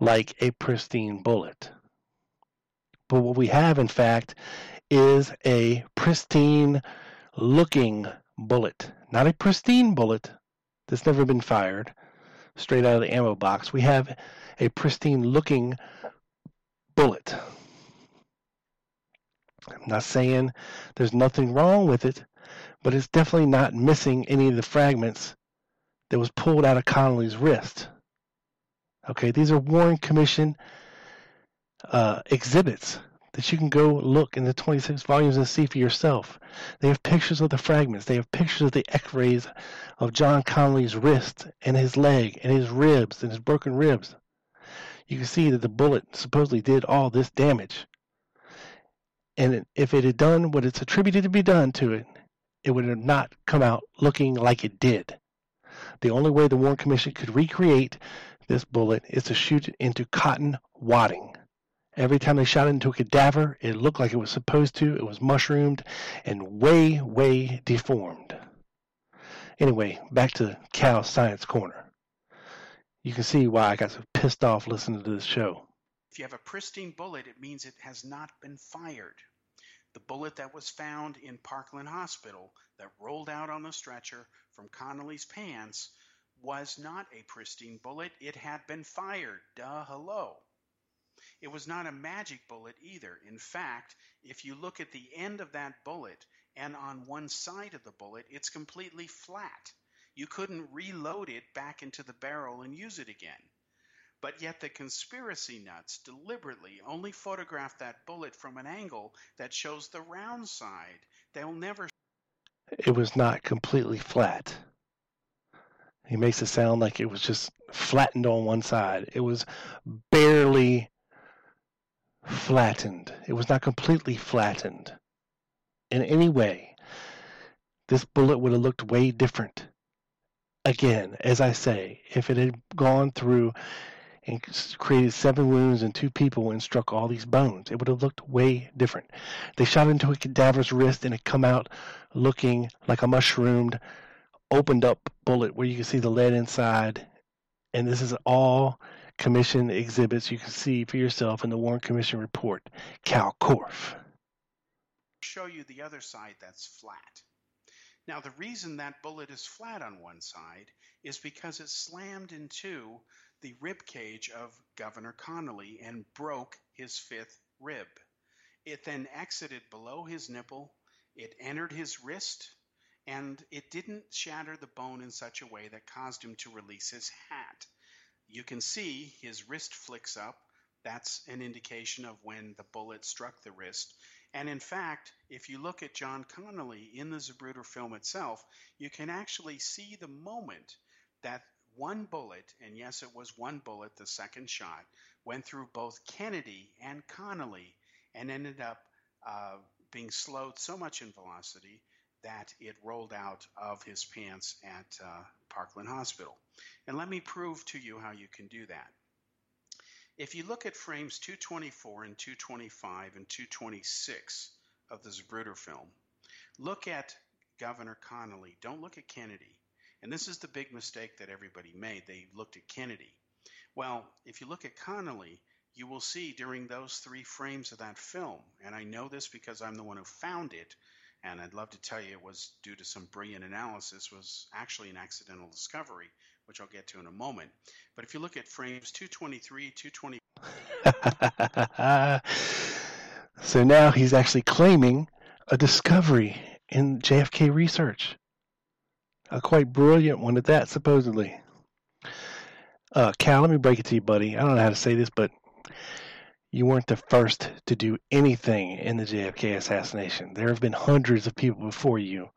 like a pristine bullet. But what we have, in fact, is a pristine looking bullet. Not a pristine bullet that's never been fired straight out of the ammo box. We have a pristine looking bullet. I'm not saying there's nothing wrong with it, but it's definitely not missing any of the fragments that was pulled out of Connally's wrist. Okay, these are Warren Commission uh, exhibits that you can go look in the 26 volumes and see for yourself. They have pictures of the fragments. They have pictures of the x-rays of John Connally's wrist and his leg and his ribs and his broken ribs. You can see that the bullet supposedly did all this damage. And if it had done what it's attributed to be done to it, it would have not come out looking like it did. The only way the Warren Commission could recreate this bullet is to shoot it into cotton wadding. Every time they shot into a cadaver, it looked like it was supposed to. It was mushroomed and way, way deformed. Anyway, back to Kal Science Corner. You can see why I got so pissed off listening to this show. If you have a pristine bullet, it means it has not been fired. The bullet that was found in Parkland Hospital that rolled out on the stretcher from Connally's pants was not a pristine bullet. It had been fired. Duh, hello. It was not a magic bullet either. In fact, if you look at the end of that bullet and on one side of the bullet, it's completely flat. You couldn't reload it back into the barrel and use it again. But yet the conspiracy nuts deliberately only photograph that bullet from an angle that shows the round side. They'll never. It was not completely flat. He makes it sound like it was just flattened on one side. It was barely flattened. It was not completely flattened in any way. This bullet would have looked way different. Again, as I say, if it had gone through and created seven wounds in two people and struck all these bones. It would have looked way different. They shot into a cadaver's wrist and it come out looking like a mushroomed, opened up bullet where you can see the lead inside. And this is all commission exhibits you can see for yourself in the Warren Commission report. Kal Korff. Show you the other side that's flat. Now, the reason that bullet is flat on one side is because it slammed into the rib cage of Governor Connally and broke his fifth rib. It then exited below his nipple, it entered his wrist, and it didn't shatter the bone in such a way that caused him to release his hat. You can see his wrist flicks up. That's an indication of when the bullet struck the wrist. And in fact, if you look at John Connally in the Zapruder film itself, you can actually see the moment that one bullet, and yes, it was one bullet, the second shot, went through both Kennedy and Connally and ended up uh, being slowed so much in velocity that it rolled out of his pants at uh, Parkland Hospital. And let me prove to you how you can do that. If you look at frames 224 and 225 and 226 of the Zapruder film, look at Governor Connally. Don't look at Kennedy. And this is the big mistake that everybody made. They looked at Kennedy. Well, if you look at Connally, you will see during those three frames of that film, and I know this because I'm the one who found it, and I'd love to tell you it was due to some brilliant analysis, was actually an accidental discovery, which I'll get to in a moment. But if you look at frames 223, 220. (laughs) so now he's actually claiming a discovery in JFK research. A quite brilliant one at that, supposedly. Uh, Kal, let me break it to you, buddy. I don't know how to say this, but you weren't the first to do anything in the JFK assassination. There have been hundreds of people before you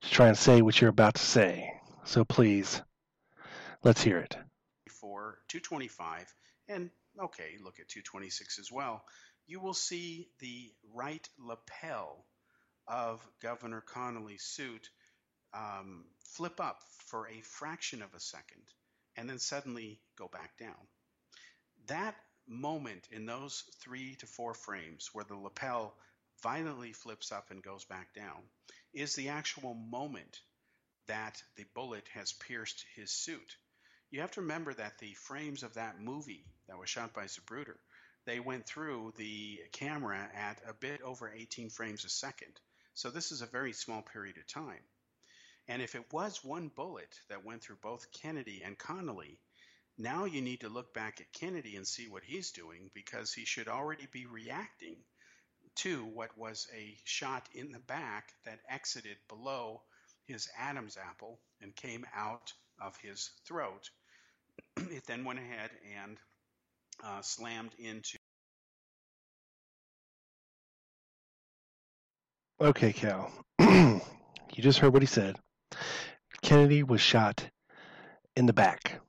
to try and say what you're about to say. So please, let's hear it. For 225, and okay, look at 226 as well, you will see the right lapel of Governor Connally's suit um, flip up for a fraction of a second and then suddenly go back down. That moment in those three to four frames where the lapel violently flips up and goes back down is the actual moment that the bullet has pierced his suit. You have to remember that the frames of that movie that was shot by Zapruder, they went through the camera at a bit over 18 frames a second. So this is a very small period of time. And if it was one bullet that went through both Kennedy and Connally, now you need to look back at Kennedy and see what he's doing because he should already be reacting to what was a shot in the back that exited below his Adam's apple and came out of his throat. (clears throat) it then went ahead and uh, slammed into. Okay, Kal. (clears throat) you just heard what he said. Kennedy was shot in the back.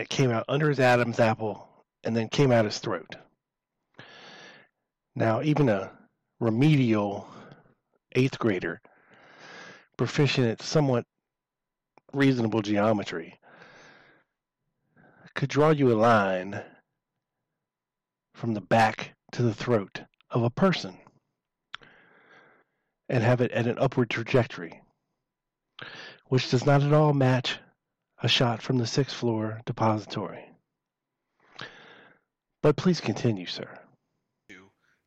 It came out under his Adam's apple and then came out his throat. Now, even a remedial eighth grader, proficient at somewhat reasonable geometry, could draw you a line from the back to the throat of a person and have it at an upward trajectory, which does not at all match a shot from the sixth floor depository. But please continue, sir.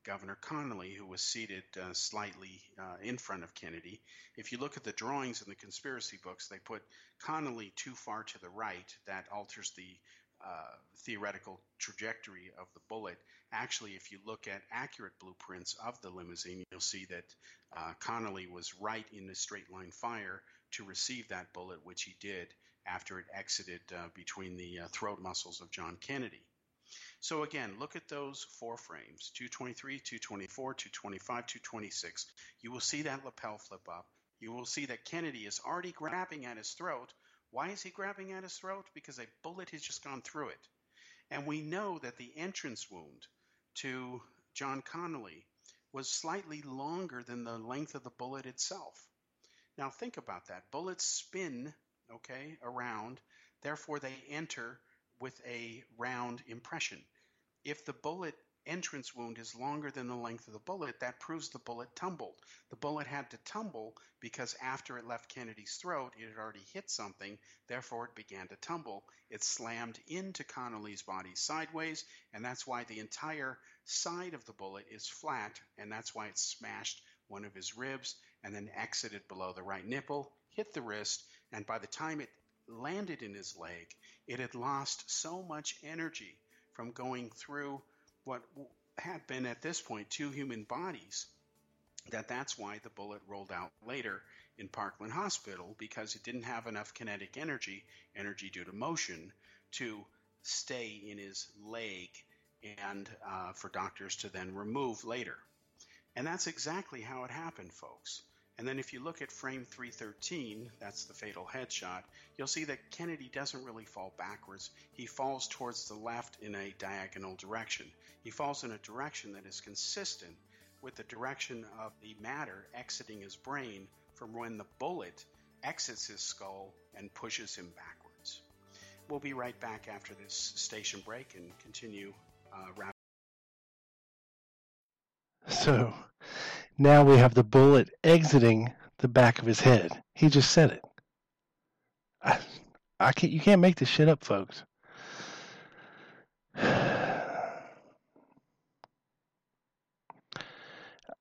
Governor Connally, who was seated uh, slightly uh, in front of Kennedy. If you look at the drawings in the conspiracy books, they put Connally too far to the right. That alters the uh, theoretical trajectory of the bullet. Actually, if you look at accurate blueprints of the limousine, you'll see that uh, Connally was right in the straight line fire to receive that bullet, which he did after it exited uh, between the uh, throat muscles of John Kennedy. So again, look at those four frames 223, 224, 225, 226. You will see that lapel flip up. You will see that Kennedy is already grabbing at his throat. Why is he grabbing at his throat? Because a bullet has just gone through it. And we know that the entrance wound to John Connally was slightly longer than the length of the bullet itself. Now think about that. Bullets spin, okay, around, therefore they enter with a round impression. If the bullet entrance wound is longer than the length of the bullet, that proves the bullet tumbled. The bullet had to tumble because after it left Kennedy's throat, it had already hit something, therefore it began to tumble. It slammed into Connally's body sideways, and that's why the entire side of the bullet is flat, and that's why it smashed one of his ribs and then exited below the right nipple, hit the wrist, and by the time it landed in his leg, it had lost so much energy from going through what had been at this point two human bodies that that's why the bullet rolled out later in Parkland Hospital because it didn't have enough kinetic energy, energy due to motion, to stay in his leg and uh, for doctors to then remove later. And that's exactly how it happened, folks. And then if you look at frame 313, that's the fatal headshot, you'll see that Kennedy doesn't really fall backwards. He falls towards the left in a diagonal direction. He falls in a direction that is consistent with the direction of the matter exiting his brain from when the bullet exits his skull and pushes him backwards. We'll be right back after this station break and continue uh, So now we have the bullet exiting the back of his head. He just said it. I, I can't. You can't make this shit up, folks. (sighs)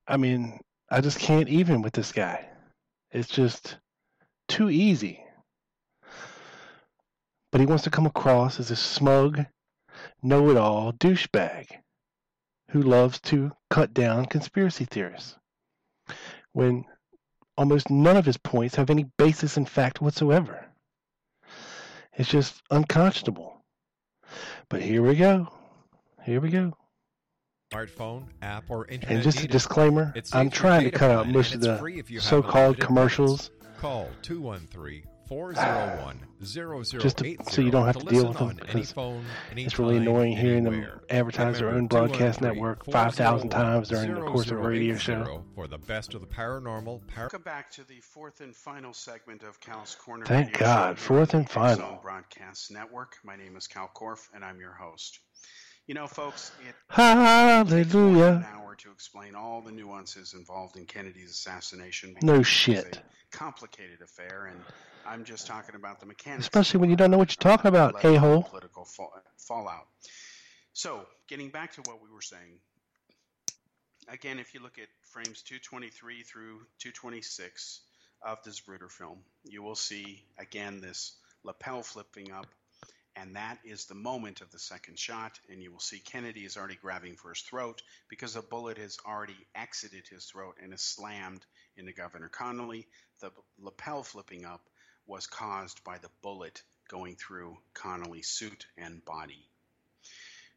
I mean, I just can't even with this guy. It's just too easy. But he wants to come across as a smug, know it all douchebag who loves to cut down conspiracy theorists when almost none of his points have any basis in fact whatsoever. It's just unconscionable. But here we go. Here we go. Smartphone, app, or internet. And just a needed. disclaimer It's I'm trying to cut out most of it's free if you the so called commercials. Call 213 401 Just to- so you don't have to deal with them, on any because phone, It's really anytime, annoying hearing them advertise their own broadcast oh network 5,000 times during the course of a radio show. For the best of the paranormal, par- Welcome back to the fourth and final segment of Kal's Corner. Thank Radio God, Show fourth and on the X final. Zone Broadcast Network. My name is Kal Korff, and I'm your host. You know, folks, it takes more an Hallelujah. hour to explain all the nuances involved in Kennedy's assassination. No because it was shit. complicated affair, and I'm just talking about the mechanics. Especially when you don't know what you're talking about, of a-hole. Political fall, fallout. So, getting back to what we were saying, again, if you look at frames 223 through 226 of the Zapruder film, you will see again this lapel flipping up, and that is the moment of the second shot. And you will see Kennedy is already grabbing for his throat because a bullet has already exited his throat and is slammed into Governor Connally. The lapel flipping up was caused by the bullet going through Connally's suit and body.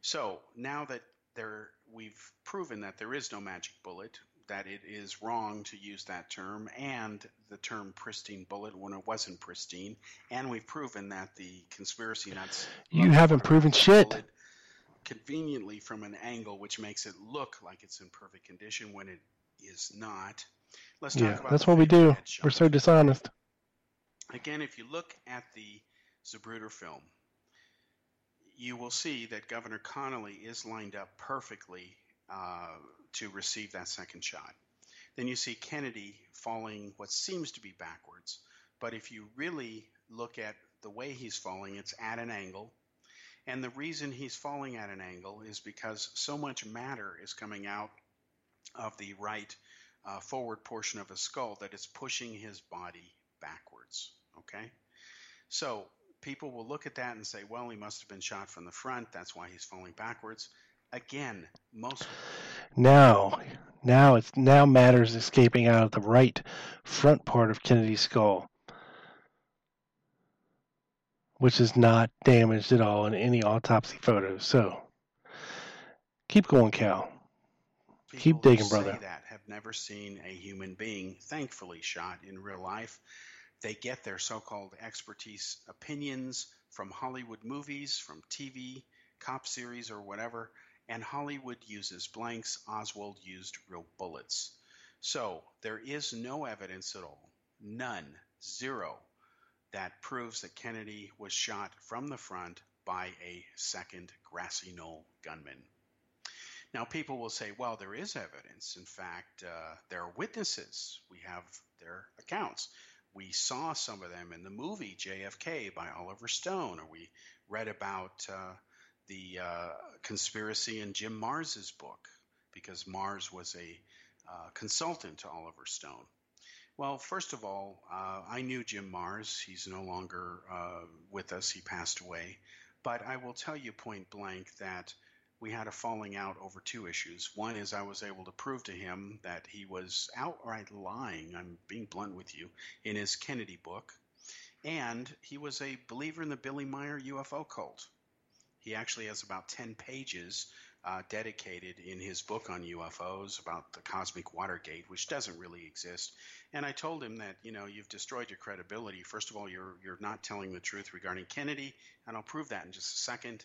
So now that there, we've proven that there is no magic bullet, that it is wrong to use that term, and the term pristine bullet when it wasn't pristine, and we've proven that the conspiracy nuts. You haven't proven shit. Conveniently from an angle which makes it look like it's in perfect condition when it is not. Let's talk Yeah, that's what we do. We're so dishonest. Again, if you look at the Zapruder film, you will see that Governor Connally is lined up perfectly uh, to receive that second shot. Then you see Kennedy falling what seems to be backwards. But if you really look at the way he's falling, it's at an angle. And the reason he's falling at an angle is because so much matter is coming out of the right uh, forward portion of his skull that it's pushing his body backwards. Okay? So people will look at that and say, well, he must have been shot from the front. That's why he's falling backwards. Again, most Now, now it's now matters escaping out of the right front part of Kennedy's skull, which is not damaged at all in any autopsy photos. So, keep going, Kal. people Keep digging, brother. that have never seen a human being, thankfully, shot in real life. They get their so-called expertise opinions from Hollywood movies, from TV, cop series, or whatever. And Hollywood uses blanks. Oswald used real bullets. So there is no evidence at all, none, zero, that proves that Kennedy was shot from the front by a second grassy knoll gunman. Now, people will say, well, there is evidence. In fact, uh, there are witnesses. We have their accounts. We saw some of them in the movie JFK by Oliver Stone, or we read about uh, the uh, conspiracy in Jim Marrs's book, because Marrs was a uh, consultant to Oliver Stone. Well, first of all, uh, I knew Jim Marrs. He's no longer uh, with us, he passed away. But I will tell you point blank that we had a falling out over two issues. One is I was able to prove to him that he was outright lying, I'm being blunt with you, in his Kennedy book. And he was a believer in the Billy Meier UFO cult. He actually has about 10 pages uh, dedicated in his book on UFOs about the cosmic Watergate, which doesn't really exist. And I told him that, you know, you've destroyed your credibility. First of all, you're, you're not telling the truth regarding Kennedy, and I'll prove that in just a second.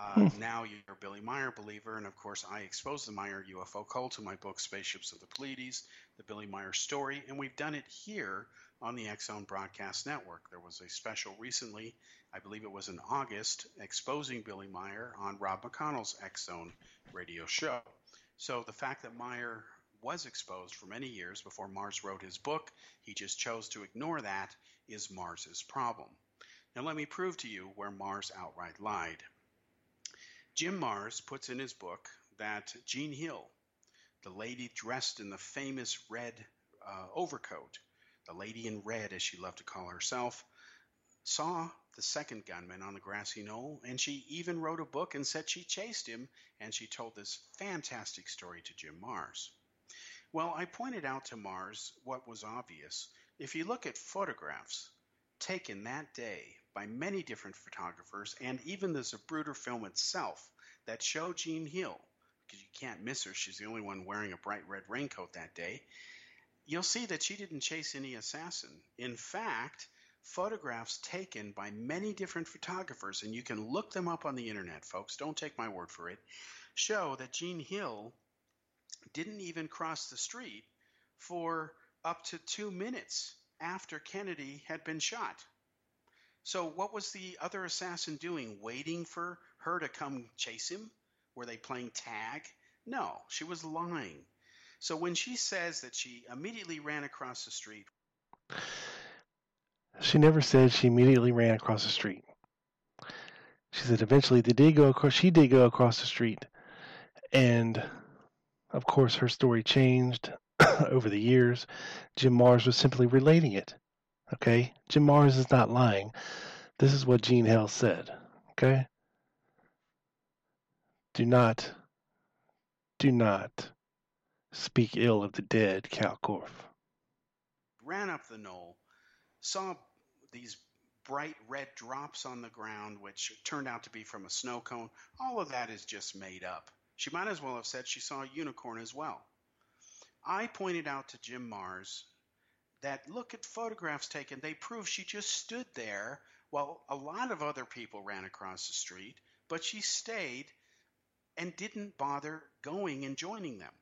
Uh, now you're a Billy Meier believer, and of course, I exposed the Meier UFO cult in my book, Spaceships of the Pleiades, the Billy Meier story, and we've done it here on the X Zone Broadcast Network. There was a special recently, I believe it was in August, exposing Billy Meier on Rob McConnell's X Zone radio show. So the fact that Meier was exposed for many years before Marrs wrote his book, he just chose to ignore that, is Marrs's problem. Now, let me prove to you where Marrs outright lied. Jim Marrs puts in his book that Jean Hill, the lady dressed in the famous red uh, overcoat, the lady in red, as she loved to call herself, saw the second gunman on the grassy knoll, and she even wrote a book and said she chased him, and she told this fantastic story to Jim Marrs. Well, I pointed out to Marrs what was obvious. If you look at photographs taken that day by many different photographers and even the Zapruder film itself that show Jean Hill, because you can't miss her, she's the only one wearing a bright red raincoat that day, you'll see that she didn't chase any assassin. In fact, photographs taken by many different photographers, and you can look them up on the internet, folks, don't take my word for it, show that Jean Hill didn't even cross the street for up to two minutes after Kennedy had been shot. So, what was the other assassin doing? Waiting for her to come chase him? Were they playing tag? No, she was lying. So, when she says that she immediately ran across the street, She never said she immediately ran across the street. She said eventually they did go across. She did go across the street, and of course her story changed (coughs) over the years. Jim Marrs was simply relating it. Okay, Jim Marrs is not lying. This is what Jean Hill said. Okay, do not, do not speak ill of the dead, Kal ran up the knoll, saw these bright red drops on the ground, which turned out to be from a snow cone. All of that is just made up. She might as well have said she saw a unicorn as well. I pointed out to Jim Marrs that look at photographs taken. They prove she just stood there while a lot of other people ran across the street, but she stayed and didn't bother going and joining them.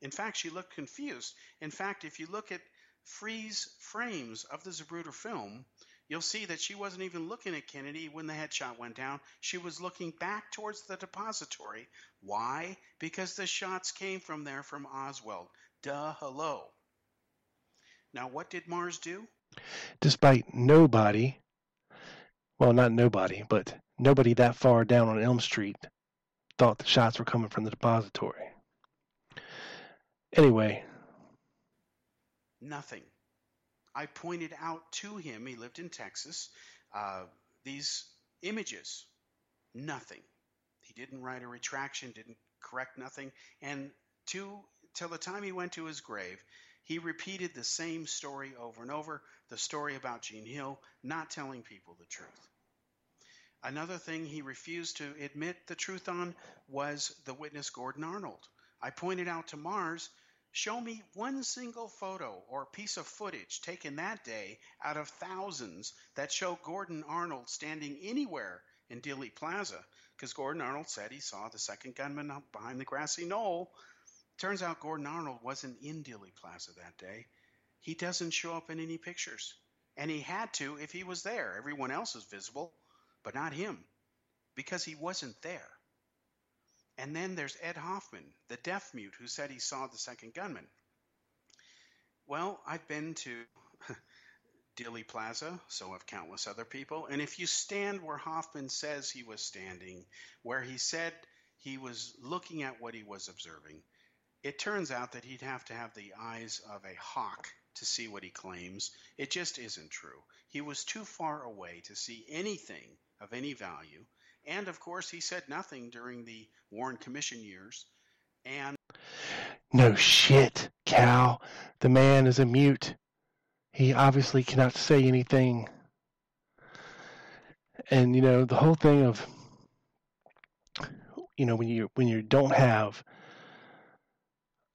In fact, she looked confused. In fact, if you look at freeze frames of the Zapruder film, you'll see that she wasn't even looking at Kennedy when the headshot went down. She was looking back towards the depository. Why? Because the shots came from there from Oswald. Duh, hello. Now, what did Marrs do? despite nobody, well, not nobody, but nobody that far down on Elm Street thought the shots were coming from the depository. Anyway, Nothing. I pointed out to him, he lived in Texas. Uh, these images. Nothing. He didn't write a retraction, didn't correct nothing. And to, till the time he went to his grave, he repeated the same story over and over the story about Jean Hill not telling people the truth. Another thing he refused to admit the truth on was the witness Gordon Arnold. I pointed out to Marrs Show me one single photo or piece of footage taken that day out of thousands that show Gordon Arnold standing anywhere in Dealey Plaza, because Gordon Arnold said he saw the second gunman behind the grassy knoll. Turns out Gordon Arnold wasn't in Dealey Plaza that day. He doesn't show up in any pictures. And he had to if he was there. Everyone else is visible, but not him, because he wasn't there. And then there's Ed Hoffman, the deaf mute who said he saw the second gunman. Well, I've been to (laughs) Dealey Plaza, so have countless other people. And if you stand where Hoffman says he was standing, where he said he was looking at what he was observing, it turns out that he'd have to have the eyes of a hawk to see what he claims. It just isn't true. He was too far away to see anything of any value. And of course, he said nothing during the Warren Commission years. And No shit, Kal. The man is a mute. He obviously cannot say anything. And you know, the whole thing of you know, when you when you don't have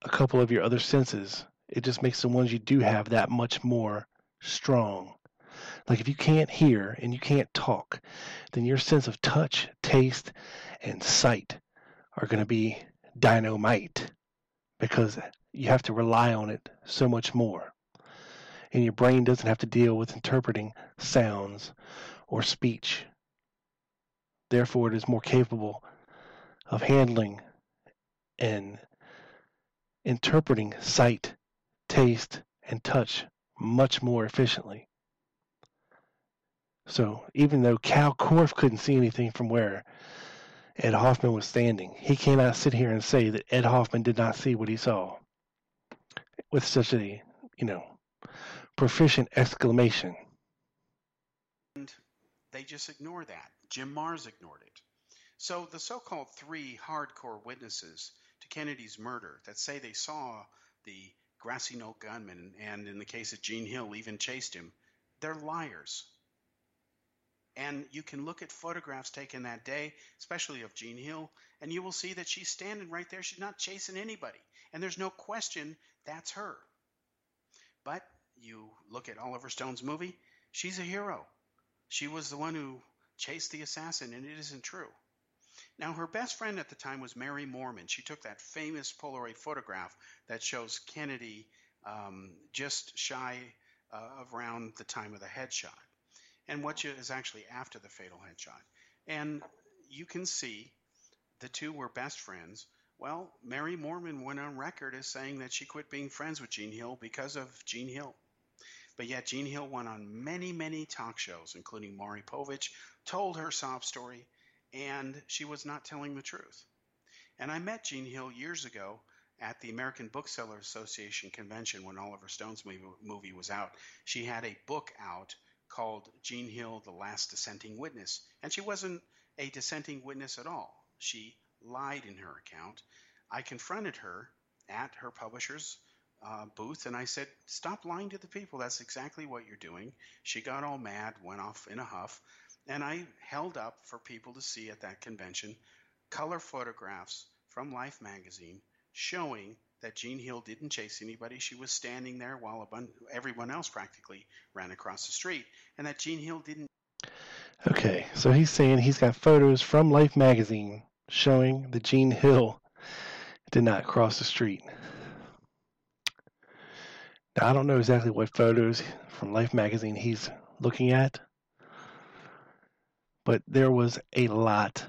a couple of your other senses, it just makes the ones you do have that much more strong. Like if you can't hear and you can't talk, then your sense of touch, taste, and sight are going to be dynamite because you have to rely on it so much more. And your brain doesn't have to deal with interpreting sounds or speech. Therefore, it is more capable of handling and interpreting sight, taste, and touch much more efficiently. So even though Kal Korff couldn't see anything from where Ed Hoffman was standing, he cannot sit here and say that Ed Hoffman did not see what he saw with such a, you know, proficient exclamation. And they just ignore that. Jim Marrs ignored it. So the so called three hardcore witnesses to Kennedy's murder that say they saw the grassy knoll gunman and in the case of Jean Hill even chased him, they're liars. And you can look at photographs taken that day, especially of Jean Hill, and you will see that she's standing right there. She's not chasing anybody. And there's no question that's her. But you look at Oliver Stone's movie, she's a hero. She was the one who chased the assassin, and it isn't true. Now, her best friend at the time was Mary Moorman. She took that famous Polaroid photograph that shows Kennedy um, just shy uh, of around the time of the headshot and what is actually after the fatal headshot. And you can see the two were best friends. Well, Mary Moorman went on record as saying that she quit being friends with Jean Hill because of Jean Hill. But yet, Jean Hill went on many, many talk shows, including Maury Povich, told her sob story, and she was not telling the truth. And I met Jean Hill years ago at the American Bookseller Association convention when Oliver Stone's movie, was out. She had a book out called Jean Hill the Last Dissenting Witness. And she wasn't a dissenting witness at all. She lied in her account. I confronted her at her publisher's uh, booth and I said, Stop lying to the people. That's exactly what you're doing. She got all mad, went off in a huff, and I held up for people to see at that convention color photographs from Life magazine showing that Jean Hill didn't chase anybody. She was standing there while everyone else practically ran across the street, and that Jean Hill didn't. Okay, so he's saying he's got photos from Life magazine showing that Jean Hill did not cross the street. Now, I don't know exactly what photos from Life magazine he's looking at, but there was a lot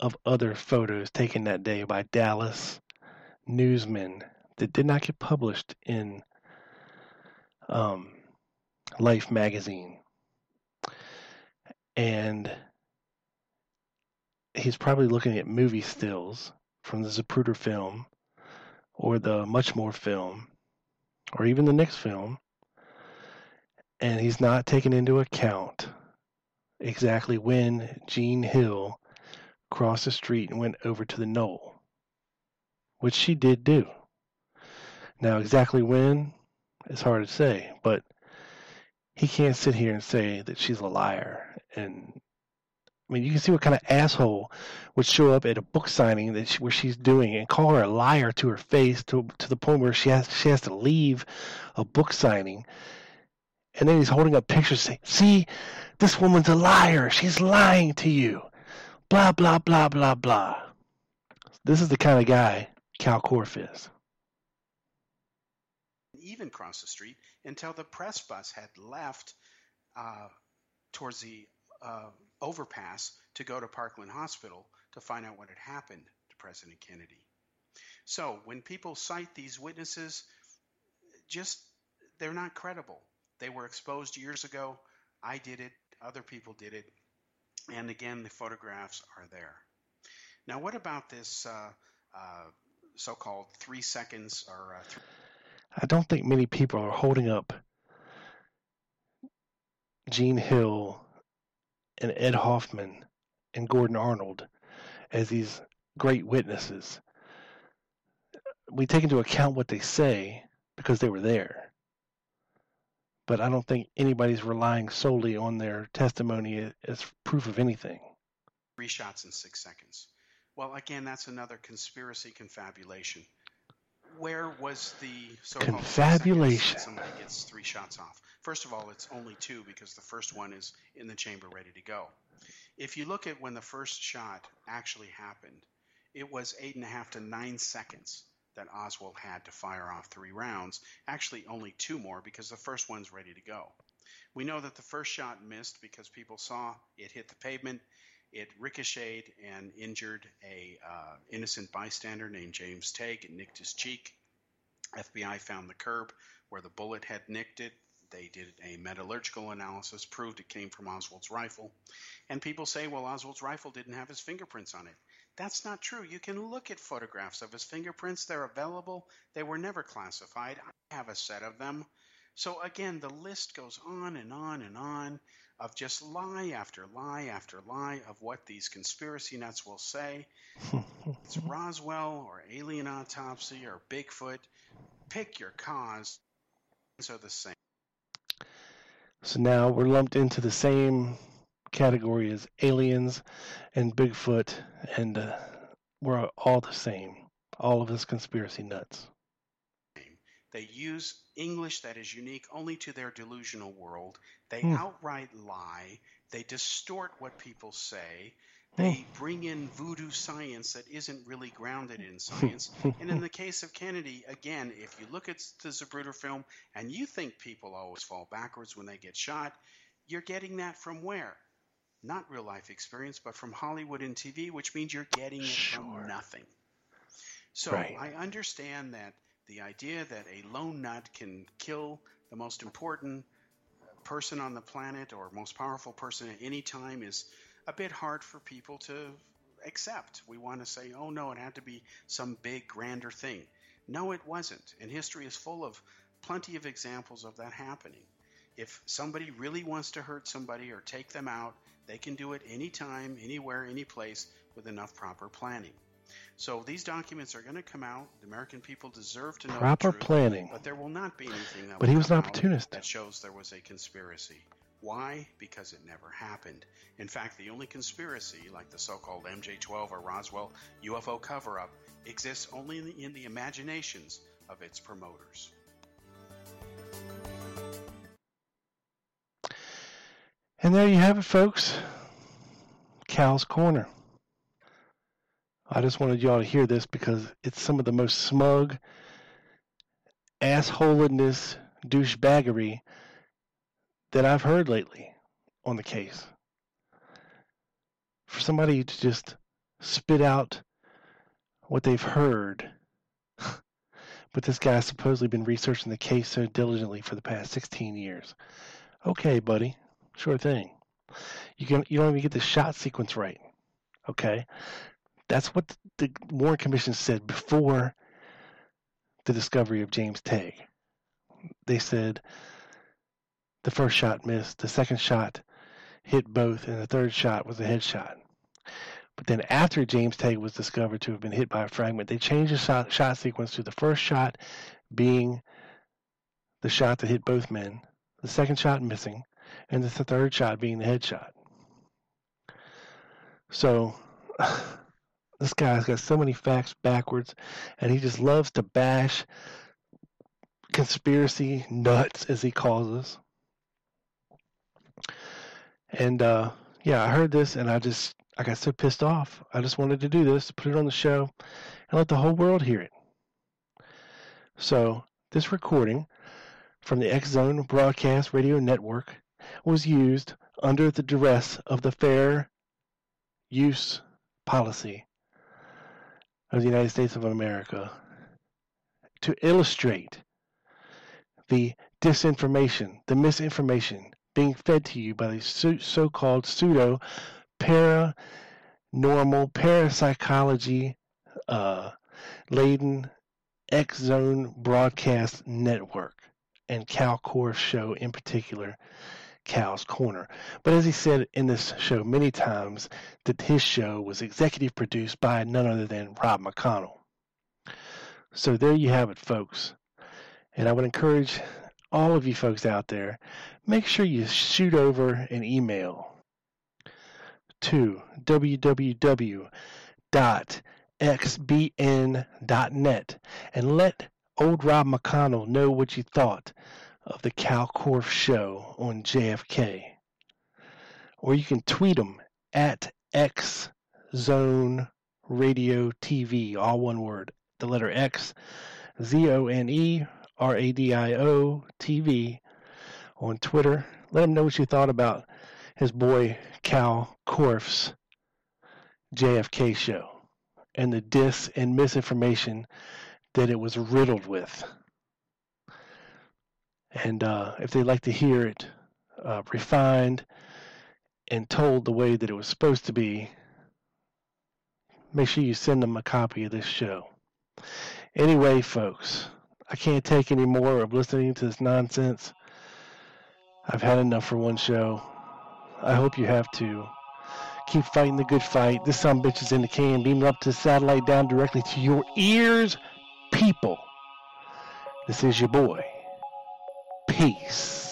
of other photos taken that day by Dallas newsmen that did not get published in um, Life magazine. And he's probably looking at movie stills from the Zapruder film or the Muchmore film or even the Nix film. And he's not taking into account exactly when Jean Hill crossed the street and went over to the knoll, which she did do. Now, exactly when, it's hard to say, but he can't sit here and say that she's a liar. And I mean, you can see what kind of asshole would show up at a book signing that she, where she's doing and call her a liar to her face to to the point where she has she has to leave a book signing. And then he's holding up pictures saying, "See, this woman's a liar. She's lying to you." Blah blah blah blah blah. This is the kind of guy Kal Korff is. even cross the street until the press bus had left uh, towards the uh, overpass to go to Parkland Hospital to find out what had happened to President Kennedy. So when people cite these witnesses, just they're not credible. They were exposed years ago. I did it. Other people did it. And again, the photographs are there. Now, what about this uh, uh, so-called three seconds or uh, I don't think many people are holding up Jean Hill and Ed Hoffman and Gordon Arnold as these great witnesses. We take into account what they say because they were there. But I don't think anybody's relying solely on their testimony as proof of anything. three shots in six seconds? Well, again, that's another conspiracy confabulation. Where was the so-called Confabulation. Somebody gets three shots off. First of all, it's only two because the first one is in the chamber ready to go. If you look at when the first shot actually happened, it was eight and a half to nine seconds that Oswald had to fire off three rounds. Actually, only two more because the first one's ready to go. We know that the first shot missed because people saw it hit the pavement. It ricocheted and injured a uh, innocent bystander named James Tague. It nicked his cheek. FBI found the curb where the bullet had nicked it. They did a metallurgical analysis, proved it came from Oswald's rifle. And people say, well, Oswald's rifle didn't have his fingerprints on it. That's not true. You can look at photographs of his fingerprints. They're available. They were never classified. I have a set of them. So again, the list goes on and on and on of just lie after lie after lie of what these conspiracy nuts will say. (laughs) It's Roswell or alien autopsy or Bigfoot. Pick your cause. Are the same. So now we're lumped into the same category is aliens and Bigfoot, and uh, we're all the same. All of us conspiracy nuts. They use English that is unique only to their delusional world. They Hmm. outright lie. They distort what people say. They Hmm. bring in voodoo science that isn't really grounded in science. (laughs) and in the case of Kennedy, again, if you look at the Zapruder film and you think people always fall backwards when they get shot, you're getting that from where? Not real life experience, but from Hollywood and TV, which means you're getting it Sure. from nothing. So Right. I understand that the idea that a lone nut can kill the most important person on the planet or most powerful person at any time is a bit hard for people to accept. We want to say, oh no, it had to be some big, grander thing. No, it wasn't. And history is full of plenty of examples of that happening. If somebody really wants to hurt somebody or take them out, they can do it anytime, anywhere, any place with enough proper planning. So these documents are going to come out. The American people deserve to know Proper truth, planning. But there will not be anything that But he was an opportunist. that shows there was a conspiracy. Why? Because it never happened. In fact, the only conspiracy, like the so-called MJ-12 or Roswell UFO cover-up, exists only in the, in the imaginations of its promoters. And there you have it, folks. Kal's Corner. I just wanted y'all to hear this because it's some of the most smug, assholiness, douchebaggery that I've heard lately on the case. For somebody to just spit out what they've heard, (laughs) but this guy's supposedly been researching the case so diligently for the past 16 years. Okay, buddy. Sure thing. You can you don't even get the shot sequence right. Okay, that's what the Warren Commission said before the discovery of James Tague. They said the first shot missed, the second shot hit both, and the third shot was a headshot. But then, after James Tague was discovered to have been hit by a fragment, they changed the shot, shot sequence to the first shot being the shot that hit both men, the second shot missing, and the third shot being the headshot. So, (sighs) this guy's got so many facts backwards, and he just loves to bash conspiracy nuts, as he calls us. And uh, yeah, I heard this, and I just I got so pissed off. I just wanted to do this, put it on the show, and let the whole world hear it. So this recording from the X Zone Broadcast Radio Network was used under the duress of the fair use policy of the United States of America to illustrate the disinformation, the misinformation being fed to you by the so called pseudo paranormal parapsychology uh, laden X Zone broadcast network and Kal Korff show in particular, Kal's Corner. But as he said in this show many times, that his show was executive produced by none other than Rob McConnell. So there you have it, folks. And I would encourage all of you folks out there, make sure you shoot over an email to www.xbn.net and let old Rob McConnell know what you thought of the Kal Korff show on JFK. Or you can tweet them at X Zone Radio TV, all one word. The letter X, Z O N E R A D I O TV on Twitter. Let him know what you thought about his boy Kal Korff's JFK show and the dis and misinformation that it was riddled with. And uh, if they'd like to hear it uh, refined and told the way that it was supposed to be, make sure you send them a copy of this show. Anyway, folks, I can't take any more of listening to this nonsense. I've had enough for one show. I hope you have too. Keep fighting the good fight. This son bitch is in the can, beaming up to the satellite down directly to your ears, people. This is your boy. Peace.